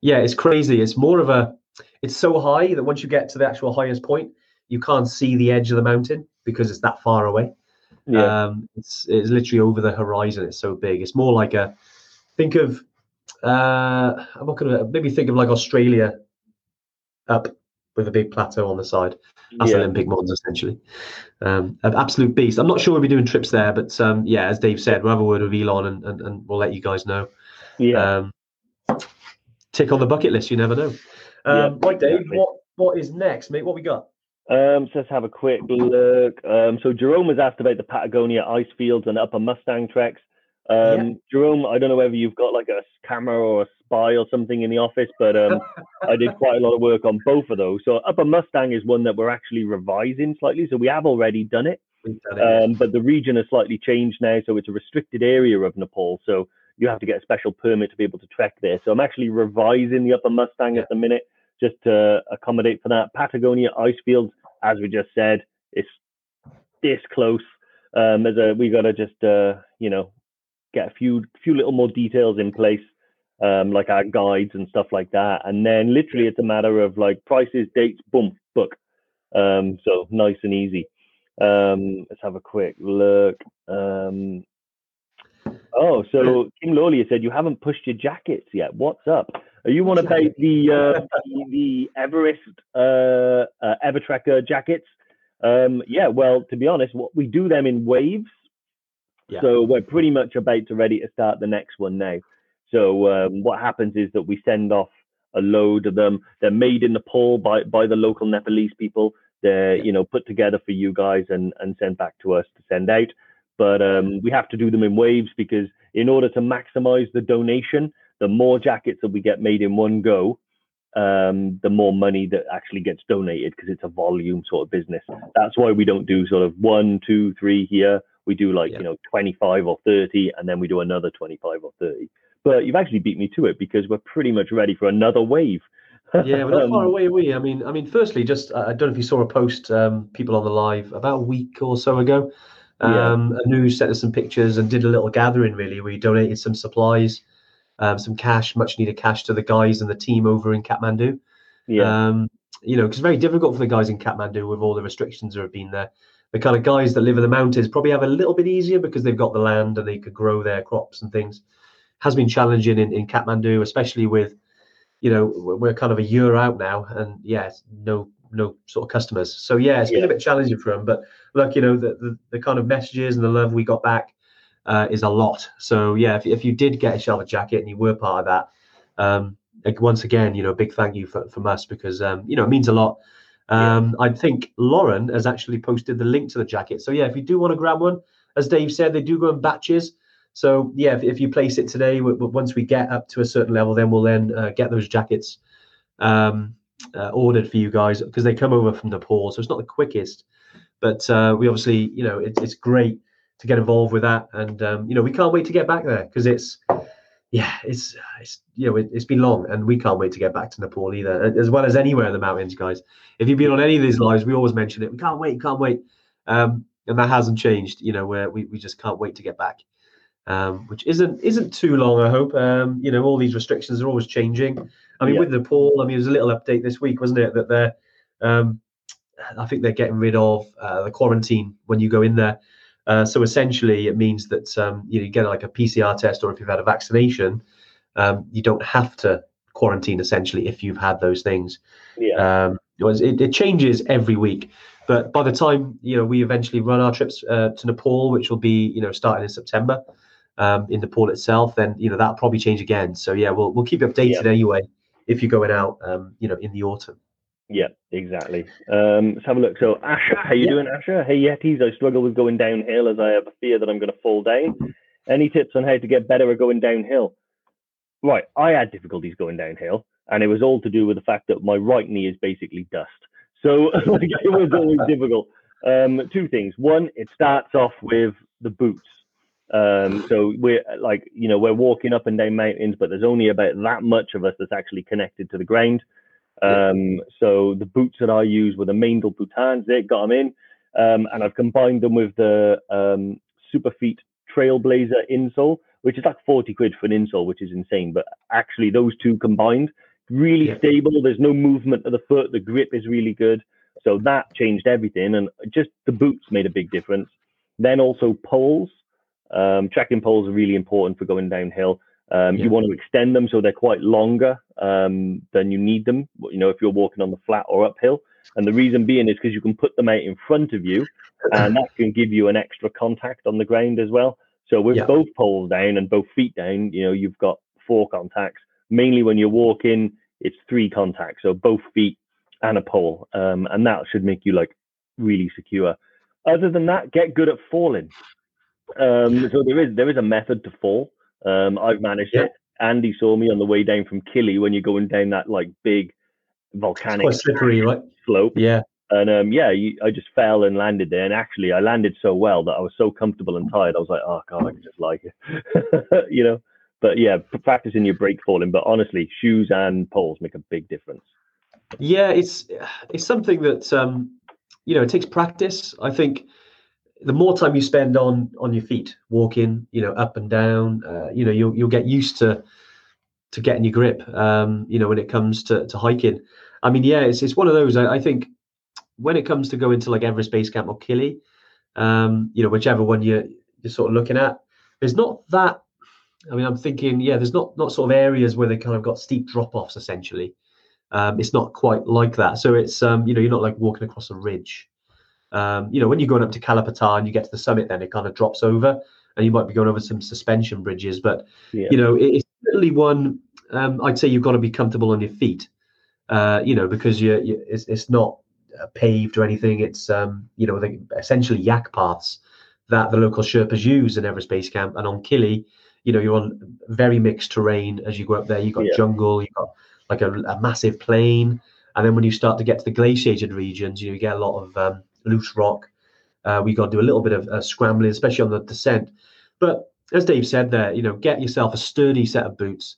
Speaker 1: yeah, it's crazy. It's more of a, it's so high that once you get to the actual highest point, you can't see the edge of the mountain because it's that far away. Yeah. Um, it's it's literally over the horizon. It's so big. It's more like a, think of, uh, I'm not gonna maybe think of like Australia, up with a big plateau on the side. That's yeah. Olympic Mons essentially. Um, an absolute beast. I'm not sure we'll be doing trips there, but um, yeah, as Dave said, we'll have a word with Elon and, and, and we'll let you guys know.
Speaker 3: Yeah. Um,
Speaker 1: tick on the bucket list. You never know. Um, yeah, right, Dave. Exactly. What what is next, mate? What we got?
Speaker 3: Um, so let's have a quick look. Um, so Jerome was asked about the Patagonia ice fields and Upper Mustang treks. Um, yeah. Jerome, I don't know whether you've got like a camera or a spy or something in the office, but um, I did quite a lot of work on both of those. So Upper Mustang is one that we're actually revising slightly. So we have already done it. Um, but the region has slightly changed now. So it's a restricted area of Nepal. So you have to get a special permit to be able to trek there. So I'm actually revising the Upper Mustang yeah. at the minute just to accommodate for that. Patagonia ice fields, as we just said, it's this close. Um, as a, we got to just uh, you know get a few few little more details in place, um, like our guides and stuff like that, and then literally it's a matter of like prices, dates, boom, book. Um, so nice and easy. Um, let's have a quick look. Um, Oh, so Kim Lawley said you haven't pushed your jackets yet. What's up? Are you want to pay the uh, the, Everest uh, uh, Evertrekker jackets? Um, yeah. Well, to be honest, what we do them in waves. Yeah. So we're pretty much about to ready to start the next one now. So um, what happens is that we send off a load of them. They're made in Nepal by by the local Nepalese people. They're you know put together for you guys and and sent back to us to send out but um, we have to do them in waves because in order to maximize the donation, the more jackets that we get made in one go, um, the more money that actually gets donated because it's a volume sort of business. That's why we don't do sort of one, two, three here. We do like, yeah. you know, 25 or 30, and then we do another 25 or 30. But you've actually beat me to it because we're pretty much ready for another wave.
Speaker 1: yeah, we're not um, far away, are we. I mean, I mean, firstly, just I don't know if you saw a post, um, people on the live about a week or so ago um, yeah. Anu sent us some pictures and did a little gathering. Really, we donated some supplies, um, some cash, much needed cash to the guys and the team over in Kathmandu. Yeah. Um, you know, because it's very difficult for the guys in Kathmandu with all the restrictions that have been there. The kind of guys that live in the mountains probably have a little bit easier because they've got the land and they could grow their crops and things. Has been challenging in, in Kathmandu, especially with, you know, we're kind of a year out now, and yeah, no no sort of customers. So yeah, it's been a bit challenging for them. But look, you know, the, the, the kind of messages and the love we got back uh, is a lot. So yeah, if, if you did get a shelter jacket and you were part of that, um, like once again, you know, big thank you for, from us because um, you know it means a lot. Um, yeah. I think Lauren has actually posted the link to the jacket. So yeah, if you do want to grab one, as Dave said, they do go in batches. So yeah, if, if you place it today, w- once we get up to a certain level, then we'll then uh, get those jackets um, uh, ordered for you guys because they come over from Nepal, so it's not the quickest. But uh, we obviously, you know, it, it's great to get involved with that, and um, you know, we can't wait to get back there because it's, yeah, it's, it's you know, it, has been long, and we can't wait to get back to Nepal either, as well as anywhere in the mountains, guys. If you've been on any of these lives, we always mention it. We can't wait, can't wait, um, and that hasn't changed. You know, where we, we just can't wait to get back. Um, which isn't isn't too long, I hope. Um, you know, all these restrictions are always changing. I mean, yeah. with Nepal, I mean, there's a little update this week, wasn't it? That they're, um, I think they're getting rid of uh, the quarantine when you go in there. Uh, so essentially, it means that um, you, know, you get like a PCR test, or if you've had a vaccination, um, you don't have to quarantine essentially if you've had those things.
Speaker 3: Yeah. Um,
Speaker 1: it, it, changes every week, but by the time you know we eventually run our trips uh, to Nepal, which will be you know starting in September, um, in Nepal itself, then you know that'll probably change again. So yeah, we'll we'll keep you updated yeah. anyway if you're going out, um, you know, in the autumn.
Speaker 3: Yeah, exactly. Um, let's have a look. So, Asha, how you yeah. doing, Asha? Hey, Yetis, I struggle with going downhill as I have a fear that I'm going to fall down. Any tips on how to get better at going downhill? Right, I had difficulties going downhill, and it was all to do with the fact that my right knee is basically dust. So like, it was always difficult. Um, two things. One, it starts off with the boots. Um, so we're like, you know, we're walking up and down mountains, but there's only about that much of us that's actually connected to the ground. Um, so the boots that I use were the Meindl Bhutans. They got them in, um, and I've combined them with the um, Superfeet Trailblazer insole, which is like 40 quid for an insole, which is insane. But actually, those two combined, really yeah. stable. There's no movement of the foot. The grip is really good. So that changed everything, and just the boots made a big difference. Then also poles. Um, trekking poles are really important for going downhill. Um, yeah. You want to extend them so they're quite longer um, than you need them. You know, if you're walking on the flat or uphill. And the reason being is because you can put them out in front of you, and that can give you an extra contact on the ground as well. So with yeah. both poles down and both feet down, you know, you've got four contacts. Mainly when you're walking, it's three contacts, so both feet and a pole, um, and that should make you like really secure. Other than that, get good at falling. Um, so there is there is a method to fall. Um, I've managed yeah. it. Andy saw me on the way down from Kili when you're going down that like big volcanic
Speaker 1: slippery, right?
Speaker 3: slope.
Speaker 1: Yeah.
Speaker 3: And um, yeah, you, I just fell and landed there. And actually, I landed so well that I was so comfortable and tired. I was like, oh god, I can just like it, you know. But yeah, practicing your break falling. But honestly, shoes and poles make a big difference.
Speaker 1: Yeah, it's it's something that um, you know it takes practice. I think the more time you spend on on your feet, walking, you know, up and down, uh, you know, you'll you'll get used to to getting your grip. Um, you know, when it comes to to hiking. I mean, yeah, it's it's one of those. I, I think when it comes to going to like Everest Base Camp or Kili, um, you know, whichever one you're you're sort of looking at, there's not that. I mean, I'm thinking, yeah, there's not not sort of areas where they kind of got steep drop offs. Essentially, um, it's not quite like that. So it's um, you know, you're not like walking across a ridge. Um, you know, when you're going up to and you get to the summit, then it kind of drops over, and you might be going over some suspension bridges. But yeah. you know, it's really one. Um, I'd say you've got to be comfortable on your feet. Uh, you know, because you, you it's, it's not uh, paved or anything. It's um, you know, essentially yak paths that the local Sherpas use in Everest Base Camp, and on Kili, you know, you're on very mixed terrain as you go up there. You've got yeah. jungle, you've got like a, a, massive plain, and then when you start to get to the glaciated regions, you, know, you get a lot of um, loose rock. Uh, we got to do a little bit of uh, scrambling, especially on the descent. But as Dave said there, you know, get yourself a sturdy set of boots.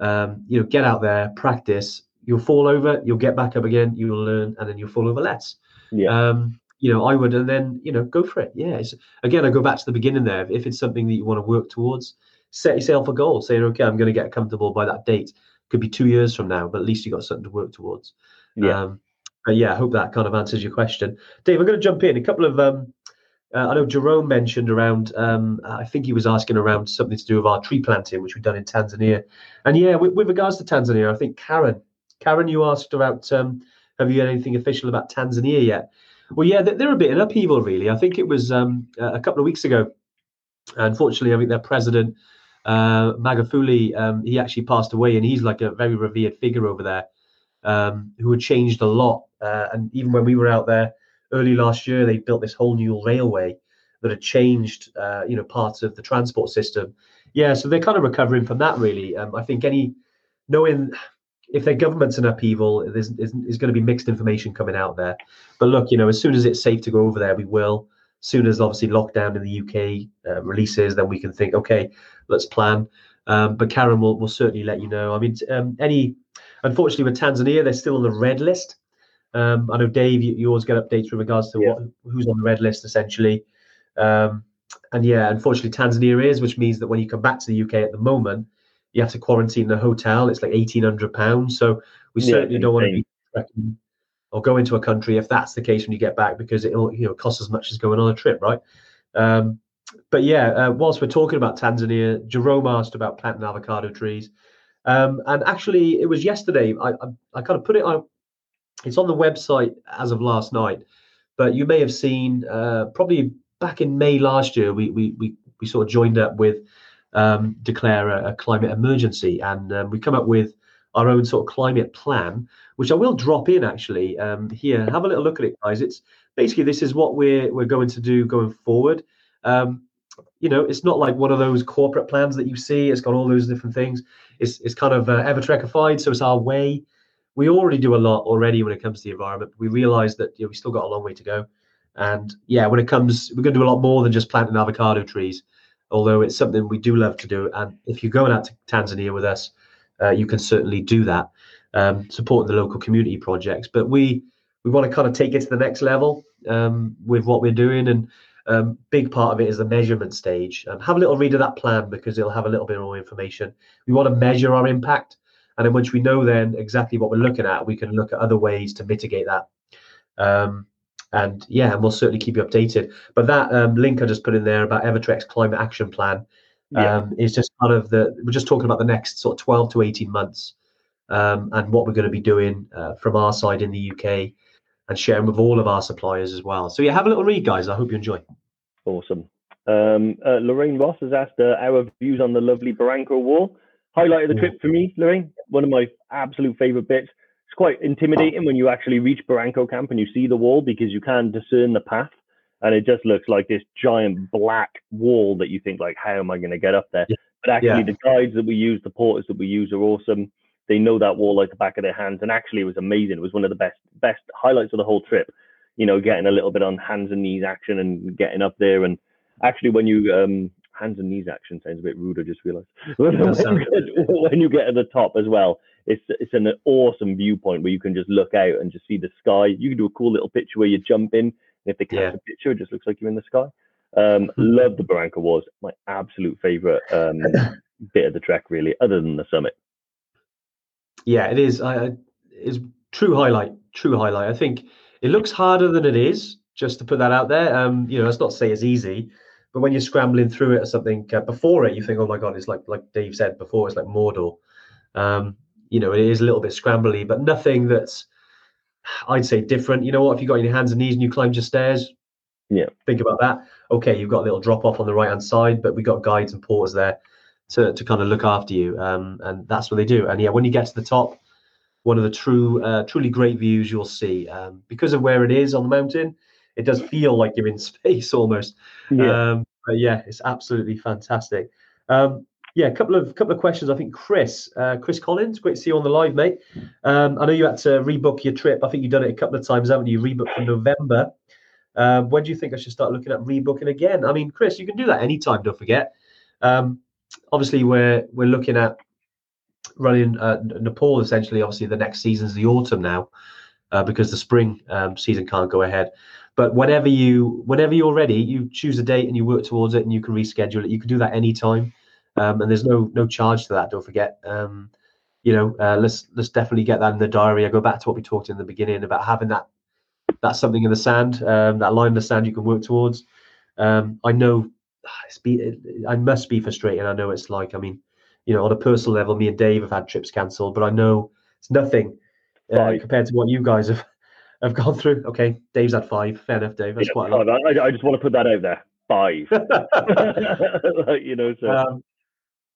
Speaker 1: Um, you know, get out there, practice. You'll fall over, you'll get back up again, you'll learn, and then you'll fall over less. Yeah. Um, you know, I would, and then you know, go for it. Yeah. It's, again, I go back to the beginning there. If it's something that you want to work towards, set yourself a goal, saying, okay, I'm going to get comfortable by that date. Could be two years from now, but at least you got something to work towards. Yeah. Um, yeah, I hope that kind of answers your question. Dave, I'm going to jump in. A couple of, um, uh, I know Jerome mentioned around, um, I think he was asking around something to do with our tree planting, which we've done in Tanzania. And yeah, with, with regards to Tanzania, I think Karen, Karen, you asked about, um, have you had anything official about Tanzania yet? Well, yeah, they're a bit in upheaval, really. I think it was um, a couple of weeks ago. Unfortunately, I think their president, uh, Magufuli, um, he actually passed away, and he's like a very revered figure over there um, who had changed a lot. Uh, and even when we were out there early last year, they built this whole new railway that had changed, uh, you know, parts of the transport system. Yeah, so they're kind of recovering from that. Really, um, I think any knowing if their government's in upheaval, there's, there's, going to be mixed information coming out there. But look, you know, as soon as it's safe to go over there, we will. As soon as obviously lockdown in the UK uh, releases, then we can think, okay, let's plan. Um, but Karen will, will certainly let you know. I mean, um, any unfortunately with Tanzania, they're still on the red list. Um, I know Dave, you, you, always get updates with regards to yeah. what who's on the red list essentially. Um, and yeah, unfortunately, Tanzania is, which means that when you come back to the UK at the moment, you have to quarantine in a hotel. It's like eighteen hundred pounds. So we yeah, certainly don't want to be or go into a country if that's the case when you get back because it'll you know cost as much as going on a trip, right? Um, but yeah, uh, whilst we're talking about Tanzania, Jerome asked about planting avocado trees. Um, and actually, it was yesterday. I, I, I kind of put it on. It's on the website as of last night, but you may have seen uh, probably back in May last year. We we we we sort of joined up with um, declare a, a, climate emergency, and um, we come up with our own sort of climate plan, which I will drop in actually um, here. Have a little look at it, guys. It's basically this is what we're we're going to do going forward. Um, you know, it's not like one of those corporate plans that you see. It's got all those different things. It's it's kind of uh, Evertrekified, so it's our way. We already do a lot already when it comes to the environment. We realise that you know, we still got a long way to go, and yeah, when it comes, we're going to do a lot more than just planting avocado trees. Although it's something we do love to do, and if you're going out to Tanzania with us, uh, you can certainly do that, um, supporting the local community projects. But we we want to kind of take it to the next level um, with what we're doing, and um, big part of it is the measurement stage. Um, have a little read of that plan because it'll have a little bit more information. We want to measure our impact, and then once we know then exactly what we're looking at, we can look at other ways to mitigate that. Um, and yeah, and we'll certainly keep you updated. But that um, link I just put in there about Evertrek's climate action plan yeah. um, is just kind of the we're just talking about the next sort of 12 to 18 months um, and what we're going to be doing uh, from our side in the UK and sharing with all of our suppliers as well. So yeah, have a little read, guys. I hope you enjoy.
Speaker 3: Awesome. Um, uh, Lorraine Ross has asked uh, our views on the lovely Barranco Wall. Highlight of the trip for me, Lorraine. One of my absolute favorite bits. It's quite intimidating when you actually reach Barranco Camp and you see the wall because you can discern the path and it just looks like this giant black wall that you think like how am i going to get up there but actually yeah. the guides that we use the porters that we use are awesome they know that wall like the back of their hands and actually it was amazing it was one of the best best highlights of the whole trip you know getting a little bit on hands and knees action and getting up there and actually when you um hands and knees action sounds a bit rude i just realized when, when you get at the top as well it's it's an awesome viewpoint where you can just look out and just see the sky you can do a cool little picture where you jump in if they catch yeah. a picture, it just looks like you're in the sky. Um, love the Barranco Walls. My absolute favorite um, bit of the trek, really, other than the summit.
Speaker 1: Yeah, it is. I, it's true highlight. True highlight. I think it looks harder than it is. Just to put that out there. Um, you know, let's not say it's easy, but when you're scrambling through it or something uh, before it, you think, oh my god, it's like like Dave said before, it's like Mordor. Um, you know, it is a little bit scrambly, but nothing that's I'd say different. You know what? If you got your hands and knees and you climbed your stairs,
Speaker 3: yeah,
Speaker 1: think about that. Okay, you've got a little drop off on the right hand side, but we got guides and porters there to, to kind of look after you, um, and that's what they do. And yeah, when you get to the top, one of the true, uh, truly great views you'll see um, because of where it is on the mountain. It does feel like you're in space almost. Yeah. Um, but yeah, it's absolutely fantastic. Um, yeah, a couple of couple of questions. I think Chris, uh, Chris Collins, great to see you on the live, mate. Um, I know you had to rebook your trip. I think you've done it a couple of times, haven't you? Rebooked for November. Um, when do you think I should start looking at rebooking again? I mean, Chris, you can do that anytime. Don't forget. Um, obviously, we're we're looking at running uh, Nepal. Essentially, obviously, the next season's the autumn now, uh, because the spring um, season can't go ahead. But whenever you whenever you're ready, you choose a date and you work towards it, and you can reschedule it. You can do that anytime um, and there's no no charge to that. Don't forget. Um, you know, uh, let's let's definitely get that in the diary. I go back to what we talked in the beginning about having that that's something in the sand, um, that line in the sand you can work towards. Um, I know it's be, I must be frustrating. I know it's like, I mean, you know, on a personal level, me and Dave have had trips cancelled, but I know it's nothing uh, compared to what you guys have have gone through. Okay, Dave's had five. Fair enough, Dave. That's yeah, quite a lot.
Speaker 3: I, I, just want to put that out there. Five. you know, so. Um,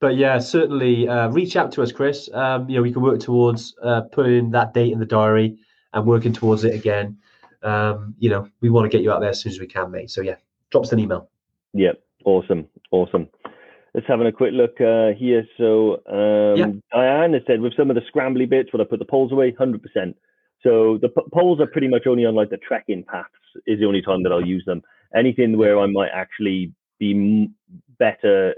Speaker 1: but yeah, certainly uh, reach out to us, Chris. Um, you know, we can work towards uh, putting that date in the diary and working towards it again. Um, you know, we want to get you out there as soon as we can, mate. So yeah, drop us an email.
Speaker 3: Yeah, awesome, awesome. Let's have a quick look uh, here. So um, yeah. Diane has said with some of the scrambly bits, would I put the poles away? Hundred percent. So the p- poles are pretty much only on like the trekking paths is the only time that I'll use them. Anything where I might actually be m- better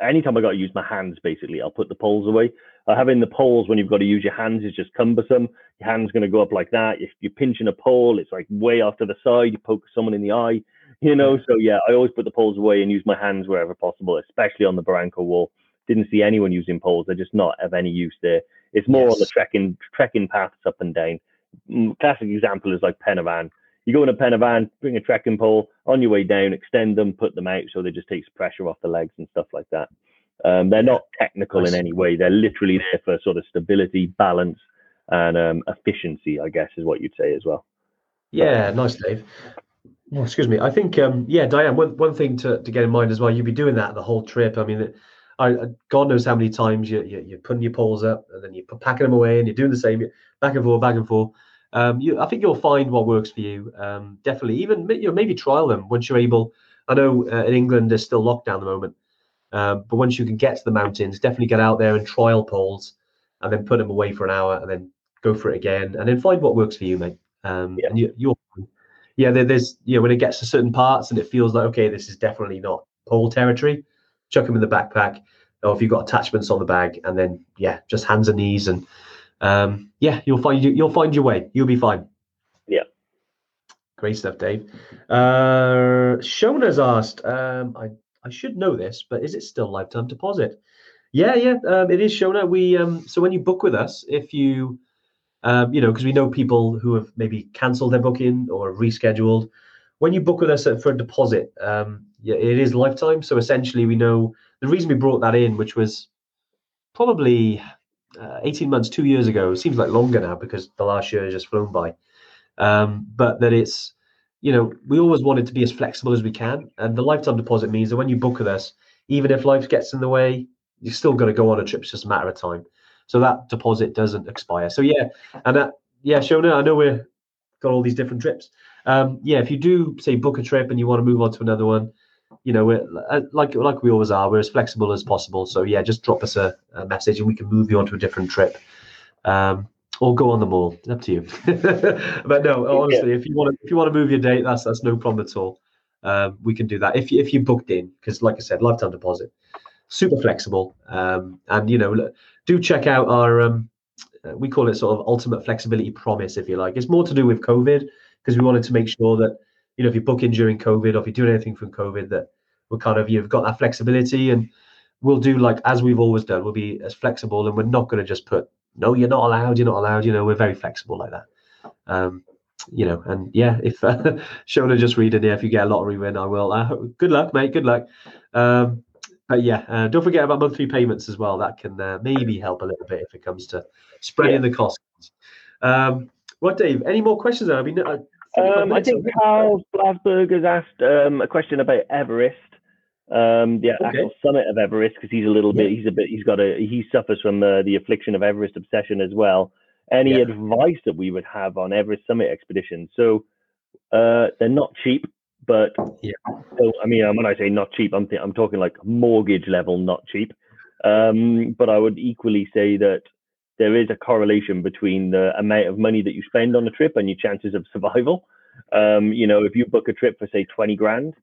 Speaker 3: anytime I got to use my hands, basically, I'll put the poles away. Uh, having the poles when you've got to use your hands is just cumbersome. Your hand's going to go up like that. If you're pinching a pole, it's like way off to the side. You poke someone in the eye, you know. So yeah, I always put the poles away and use my hands wherever possible, especially on the Barranco wall. Didn't see anyone using poles. They're just not of any use there. It's more yes. on the trekking trekking paths up and down. Mm, classic example is like Pen y Fan. you go in a Pen y Fan, bring a trekking pole on your way down, extend them, put them out so they just takes pressure off the legs and stuff like that. Um, they're not technical in any way. They're literally there for sort of stability, balance, and um, efficiency. I guess is what you'd say as well.
Speaker 1: Yeah, nice, Dave. Oh, excuse me. I think, um, yeah, Diane. One one thing to, to get in mind as well. You'll be doing that the whole trip. I mean, I, God knows how many times you, you you're putting your poles up and then you're packing them away and you're doing the same back and forth, back and forth. Um, you, I think you'll find what works for you. Um, definitely, even you know, maybe trial them once you're able. I know uh, in England there's still lockdown at the moment, um, but once you can get to the mountains, definitely get out there and trial poles, and then put them away for an hour, and then go for it again, and then find what works for you, mate. Um, yeah. And you, you're, yeah, there, there's you know when it gets to certain parts and it feels like okay, this is definitely not pole territory. Chuck them in the backpack, or if you've got attachments on the bag, and then yeah, just hands and knees, and um, yeah, you'll find you, you'll find your way. You'll be fine.
Speaker 3: Yeah.
Speaker 1: Great stuff, Dave. Uh, Shona's asked, um, I I should know this, but is it still lifetime deposit? Yeah, yeah, um, it is Shona. We um, so when you book with us, if you um, you know, because we know people who have maybe cancelled their booking or rescheduled. When you book with us for a deposit, um, yeah, it is lifetime. So essentially, we know the reason we brought that in, which was probably uh, 18 months, two years ago. It seems like longer now because the last year has just flown by. Um, but that it's, you know, we always wanted to be as flexible as we can. And the lifetime deposit means that when you book with us, even if life gets in the way, you're still going to go on a trip. It's just a matter of time. So that deposit doesn't expire. So yeah, and that, yeah, Shona, I know we're got all these different trips. Um, yeah, if you do say book a trip and you want to move on to another one, you know, we're uh, like like we always are. We're as flexible as possible. So yeah, just drop us a, a message and we can move you on to a different trip, um, or go on them all. Up to you. but no, honestly, yeah. if you want to if you want to move your date, that's that's no problem at all. Um, we can do that if you, if you booked in because, like I said, lifetime deposit, super flexible. Um, and you know, do check out our um, uh, we call it sort of ultimate flexibility promise, if you like. It's more to do with COVID because we wanted to make sure that you know if you're booking during COVID or if you're doing anything from COVID, that we're kind of you've got that flexibility and we'll do like as we've always done. We'll be as flexible and we're not going to just put no, you're not allowed, you're not allowed. You know, we're very flexible like that. Um, you know, and yeah, if uh, Shona just reading, yeah, if you get a lottery win, I will. Uh, good luck, mate. Good luck. Um, but yeah, uh, don't forget about monthly payments as well. That can uh, maybe help a little bit if it comes to spreading yeah. the costs. Um, right, Dave. Any more questions? I mean,
Speaker 3: I, um, I think Carl Blasberg has asked um, a question about Everest, um, the okay. actual summit of Everest, because he's a little yeah. bit, he's a bit, he's got a, he suffers from uh, the affliction of Everest obsession as well. Any yeah. advice that we would have on Everest summit expeditions? So uh, they're not cheap. But yeah, so, I mean, when I say not cheap, I'm th- I'm talking like mortgage level, not cheap. Um, but I would equally say that there is a correlation between the amount of money that you spend on a trip and your chances of survival. Um, you know, if you book a trip for say 20 grand,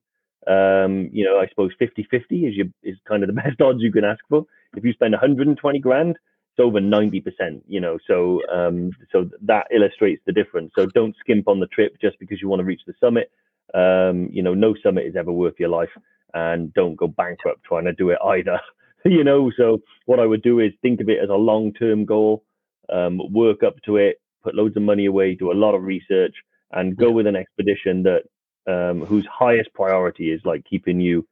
Speaker 3: um, you know, I suppose 50 50 is your, is kind of the best odds you can ask for. If you spend 120 grand, it's over 90%, you know, so, um, so that illustrates the difference. So don't skimp on the trip just because you want to reach the summit. Um, you know, no summit is ever worth your life, and don't go bankrupt trying to do it either. you know, so what I would do is think of it as a long-term goal, um, work up to it, put loads of money away, do a lot of research, and go with an expedition that um, whose highest priority is like keeping you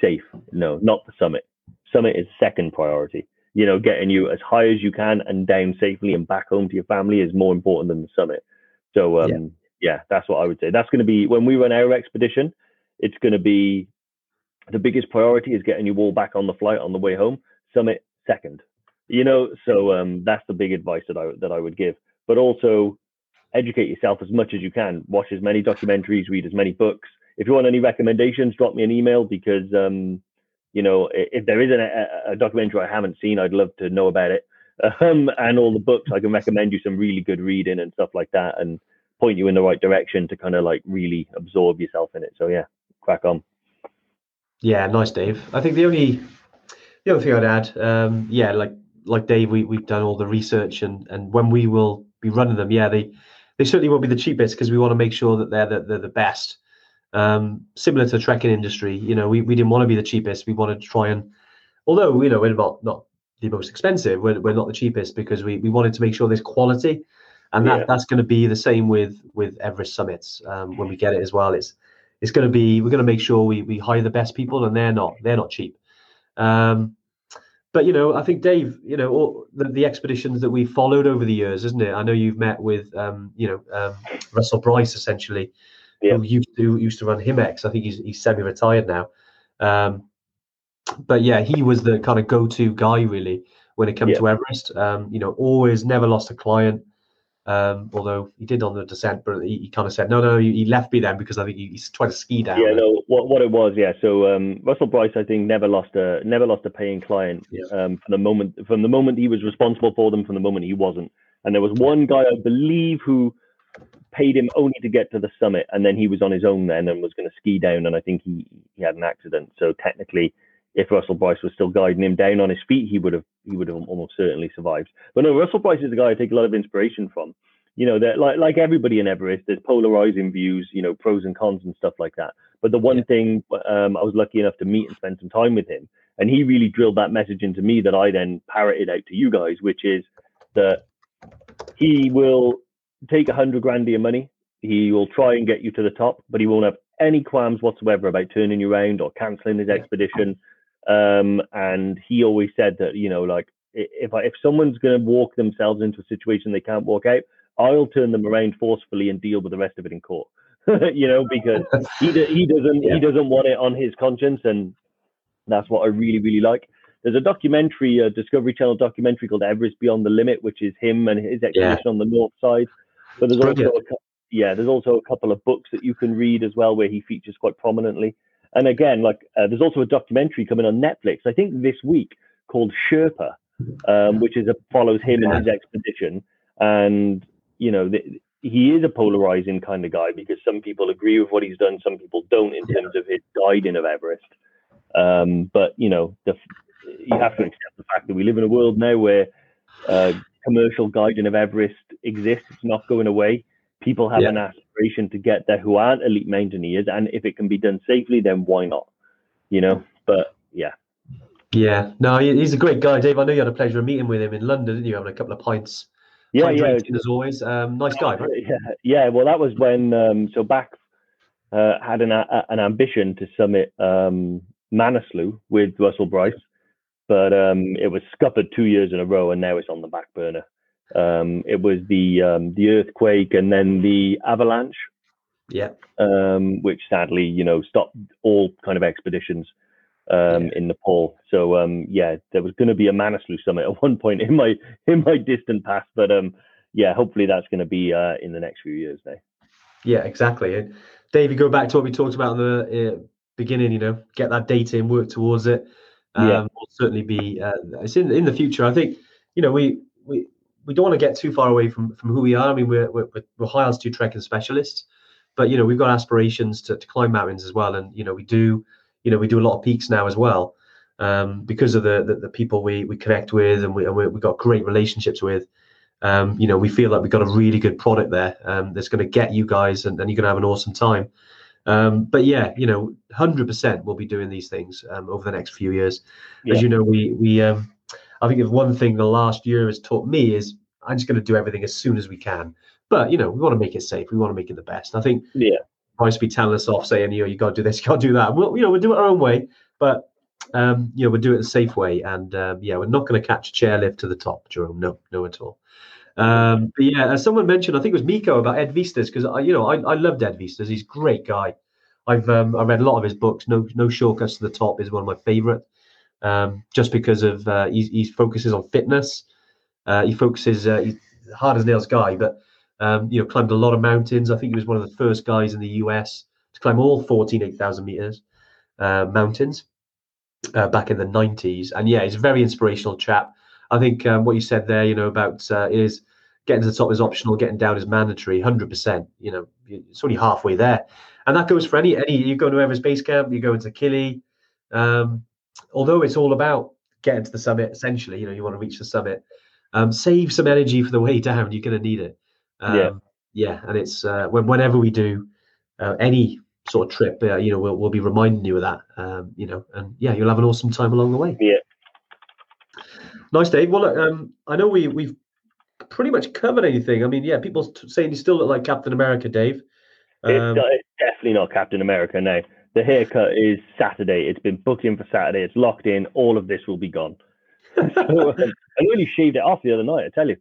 Speaker 3: safe. No, not the summit. Summit is second priority. You know, getting you as high as you can and down safely and back home to your family is more important than the summit. So um, yeah, that's what I would say. That's going to be when we run our expedition. It's going to be the biggest priority is getting you all back on the flight on the way home. Summit second. You know, so um, that's the big advice that I that I would give. But also educate yourself as much as you can. Watch as many documentaries, read as many books. If you want any recommendations, drop me an email because um, you know if there is a, a, documentary I haven't seen, I'd love to know about it. Um, and all the books, I can recommend you some really good reading and stuff like that. And point you in the right direction to kind of like really absorb yourself in it. So yeah, crack on.
Speaker 1: Yeah, nice, Dave. I think the only the other thing I'd add, um, yeah, like like Dave, we we've done all the research and and when we will be running them, yeah, they they certainly won't be the cheapest because we want to make sure that they're the, they're the best. Um, similar to the trekking industry, you know, we, we didn't want to be the cheapest. We wanted to try and, although you know we're not not the most expensive, we're, we're not the cheapest because we, we wanted to make sure there's quality and that, yeah. that's going to be the same with with Everest summits um, when we get it as well. It's it's going to be we're going to make sure we we hire the best people, and they're not they're not cheap. Um, but you know, I think Dave, you know, all the, the expeditions that we followed over the years, isn't it? I know you've met with um, you know um, Russell Brice essentially, yeah. who used to used to run Himex. I think he's he's semi-retired now. Um, but yeah, he was the kind of go-to guy really when it comes
Speaker 3: Yeah.
Speaker 1: to Everest. Um, you know, always never lost a client. Um, although he did on the descent, but he, he kind of said, no, no, he, he left me then because I think he, he's trying to ski down.
Speaker 3: Yeah, no. What what it was, yeah. So um, Russell Brice, I think, never lost a never lost a paying client
Speaker 1: Yeah.
Speaker 3: um, from the moment from the moment he was responsible for them, from the moment he wasn't. And there was one guy, I believe, who paid him only to get to the summit, and then he was on his own then and was going to ski down, and I think he he had an accident. So technically, if Russell Brice was still guiding him down on his feet, he would have he would have almost certainly survived. But no, Russell Brice is the guy I take a lot of inspiration from. You know, that like like everybody in Everest, there's polarizing views, you know, pros and cons and stuff like that. But the one
Speaker 1: Yeah.
Speaker 3: thing um, I was lucky enough to meet and spend some time with him, and he really drilled that message into me that I then parroted out to you guys, which is that he will take a hundred grand of your money. He will try and get you to the top, but he won't have any qualms whatsoever about turning you around or canceling his expedition. Um, and he always said that, you know, like if I, if someone's going to walk themselves into a situation they can't walk out, I'll turn them around forcefully and deal with the rest of it in court. you know, because he do- he doesn't
Speaker 1: Yeah.
Speaker 3: he doesn't want it on his conscience, and that's what I really really like. There's a documentary, a Discovery Channel documentary called Everest Beyond the Limit, which is him and his expedition on the north side. But there's also a, yeah, there's also a couple of books that you can read as well where he features quite prominently. And again, like uh, there's also a documentary coming on Netflix, I think this week, called Sherpa, um, which is a, follows him and his expedition. And you know, th- he is a polarizing kind of guy because some people agree with what he's done, some people don't in
Speaker 1: Yeah.
Speaker 3: terms of his guiding of Everest. Um, but you know, the, you have to accept the fact that we live in a world now where uh, commercial guiding of Everest exists. It's not going away. People have
Speaker 1: Yeah.
Speaker 3: an aspiration to get there who aren't elite mountaineers, and if it can be done safely, then why not? You know. But yeah,
Speaker 1: Yeah, no, he's a great guy, Dave. I know you had a pleasure of meeting with him in London, didn't you? Having a couple of pints.
Speaker 3: yeah,
Speaker 1: Pint
Speaker 3: yeah.
Speaker 1: as always. Um, nice guy, right?
Speaker 3: Yeah, yeah. Well, that was when um, so back uh, had an a, an ambition to summit um, Manaslu with Russell Brice, but um, it was scuppered two years in a row, and now it's on the back burner. Um, it was the um, the earthquake and then the avalanche,
Speaker 1: Yeah,
Speaker 3: um, which sadly, you know, stopped all kind of expeditions um,
Speaker 1: Yeah.
Speaker 3: in Nepal. So um, yeah, there was going to be a Manaslu summit at one point in my in my distant past, but um, yeah, hopefully that's going to be uh, in the next few years now.
Speaker 1: yeah, exactly. And Dave, you go back to what we talked about in the uh, beginning. You know, get that data and work towards it. Um,
Speaker 3: Yeah.
Speaker 1: will certainly be. Uh, it's in in the future. I think. You know, we we we don't want to get too far away from from who we are. I mean, we're we're, we're high altitude trekking specialists, but you know, we've got aspirations to, to climb mountains as well. And you know, we do. You know, we do a lot of peaks now as well. Um, because of the, the the people we we connect with and we and we, we've got great relationships with. Um, you know, we feel like we've got a really good product there um, that's going to get you guys and, and you're going to have an awesome time. Um, but yeah, you know, 100% we'll be doing these things um, over the next few years.
Speaker 3: Yeah.
Speaker 1: As you know, we, we um, I think if one thing the last year has taught me is I'm just going to do everything as soon as we can. But, you know, we want to make it safe. We want to make it the best. I think
Speaker 3: Yeah.
Speaker 1: Brice be telling us off saying, you know, you got to do this, you got to do that. We'll, you know, we'll do it our own way, but, um, you know, we'll do it the safe way. And, um, yeah, we're not going to catch a chairlift to the top, Jerome. No, no at all. Um, but yeah, as someone mentioned, I think it was Miko about Ed Viesturs because I, you know, I, I loved Ed Viesturs. He's a great guy. I've um, I read a lot of his books. No No Shortcuts to the Top is one of my favorite, um, just because of uh, he he focuses on fitness. Uh, he focuses uh, he's hard as nails guy, but um, you know, climbed a lot of mountains. I think he was one of the first guys in the US to climb all 14 8,000 meters uh, mountains uh, back in the 90s. And yeah, he's a very inspirational chap. I think um, what you said there, you know, about uh, is getting to the top is optional, getting down is mandatory. Hundred percent. You know, it's only halfway there, and that goes for any any. You go to Everest Base Camp, you go into Kili. Um, although it's all about getting to the summit, essentially, you know, you want to reach the summit. Um, save some energy for the way down. You're going to need it. Um,
Speaker 3: Yeah.
Speaker 1: yeah, and it's uh, when, whenever we do uh, any sort of trip, uh, you know, we'll, we'll be reminding you of that. Um, you know, and yeah, you'll have an awesome time along the way.
Speaker 3: Yeah.
Speaker 1: Nice, Dave. Well, look, um, I know we we've pretty much covered anything. I mean, yeah, people t- saying you still look like Captain America, Dave.
Speaker 3: It's,
Speaker 1: Um,
Speaker 3: not- it's definitely not Captain America now. The haircut is Saturday. It's been booked in for Saturday. It's locked in. All of this will be gone. so, um, I nearly shaved it off the other night. I tell you,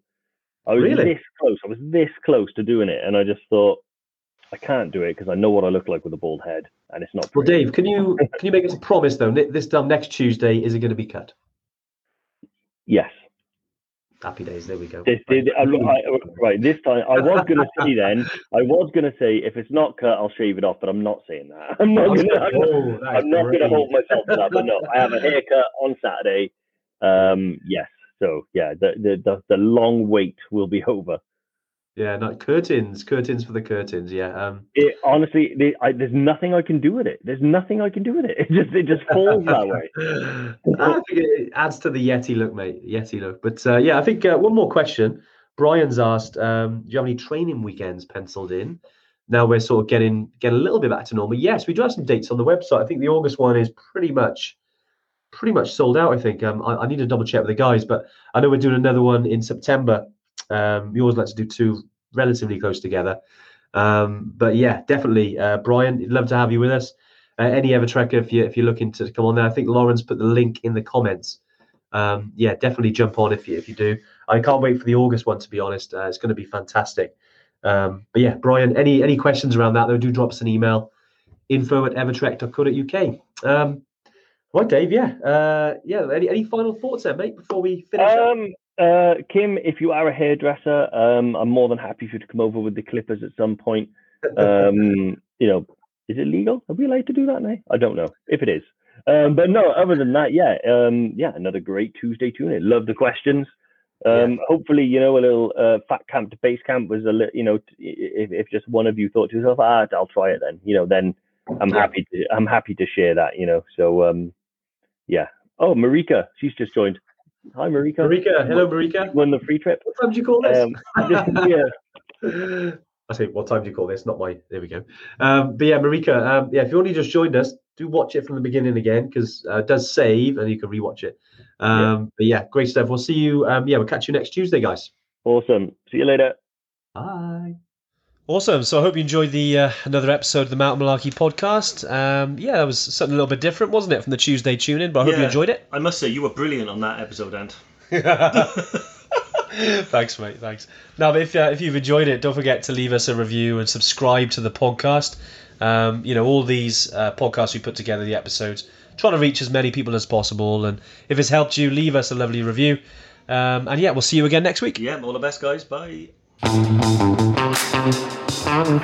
Speaker 3: I was
Speaker 1: Really?
Speaker 3: this close. I was this close to doing it, and I just thought, I can't do it because I know what I look like with a bald head, and it's not.
Speaker 1: Well,
Speaker 3: pretty.
Speaker 1: Dave, can you can you make us a promise though? This time next Tuesday, is it going to be cut?
Speaker 3: Yes.
Speaker 1: Happy days. There we go.
Speaker 3: This did I, I, right. This time I was gonna say then I was gonna say if it's not cut I'll shave it off, but I'm not saying that. I'm not gonna. I'm not,
Speaker 1: Oh, that is
Speaker 3: I'm not
Speaker 1: great.
Speaker 3: gonna hold myself to that. But no, I have a haircut on Saturday. Um, yes. So yeah, the the the, the long wait will be over.
Speaker 1: Yeah, no curtains, curtains for the curtains. Yeah. Um,
Speaker 3: It, honestly, the, I, there's nothing I can do with it. There's nothing I can do with it. It just it just falls that way.
Speaker 1: I think it adds to the Yeti look, mate. Yeti look. But uh, yeah, I think uh, one more question. Brian's asked, um, do you have any training weekends penciled in? Now we're sort of getting getting a little bit back to normal. Yes, we do have some dates on the website. I think the August one is pretty much pretty much sold out. I think. Um, I, I need to double check with the guys, but I know we're doing another one in September. Um, like to do two relatively close together. Um, but yeah, definitely, uh, Brian, love to have you with us. Uh, any Evertrekker if you if you're looking to come on there. I think Lauren's put the link in the comments. Um, yeah, definitely jump on if you if you do. I can't wait for the August one to be honest. Uh, it's going to be fantastic. Um, but yeah, Brian, any any questions around that? Though, do drop us an email. Info at evertrek.co.uk. Um, right, Dave. Yeah, uh, yeah. Any any final thoughts there, mate? Before we finish up?
Speaker 3: Uh, Kim, if you are a hairdresser, um, I'm more than happy for you to come over with the clippers at some point. Um, you know, is it legal? Are we allowed to do that now? I don't know if it is. Um, but no, other than that, yeah, um, yeah, another great Tuesday tune in. Love the questions. Um, Hopefully, you know, a little uh, fat camp to base camp was a little, you know, t- if, if just one of you thought to yourself, ah, I'll try it then, you know, then I'm happy to, I'm happy to share that, you know. So, um, yeah. Oh, Marika, she's just joined. Hi, Marika.
Speaker 1: Marika, hello, Marika.
Speaker 3: Won the free trip.
Speaker 1: What time do you call this?
Speaker 3: Um, yeah.
Speaker 1: I say, what time do you call this? Not my. There we go. Um, but yeah, Marika. Um, yeah, if you only just joined us, do watch it from the beginning again because uh, it does save and you can rewatch it. Um, But yeah, great stuff. We'll see you. Um, yeah, we'll catch you next Tuesday, guys.
Speaker 3: Awesome. See you later.
Speaker 1: Bye.
Speaker 2: Awesome. So I hope you enjoyed the uh, another episode of the Mountain Malarkey podcast. Um, yeah, that was something a little bit different, wasn't it, from the Tuesday tune in? But I hope you enjoyed it.
Speaker 4: I must say, you were brilliant on that episode, Ant.
Speaker 2: thanks, mate. Thanks. Now, if uh, if you've enjoyed it, don't forget to leave us a review and subscribe to the podcast. Um, you know, all these uh, podcasts we put together, the episodes, trying to reach as many people as possible. And if it's helped you, leave us a lovely review. Um, and yeah, we'll see you again next week.
Speaker 4: Yeah, all the best, guys. Bye. I'm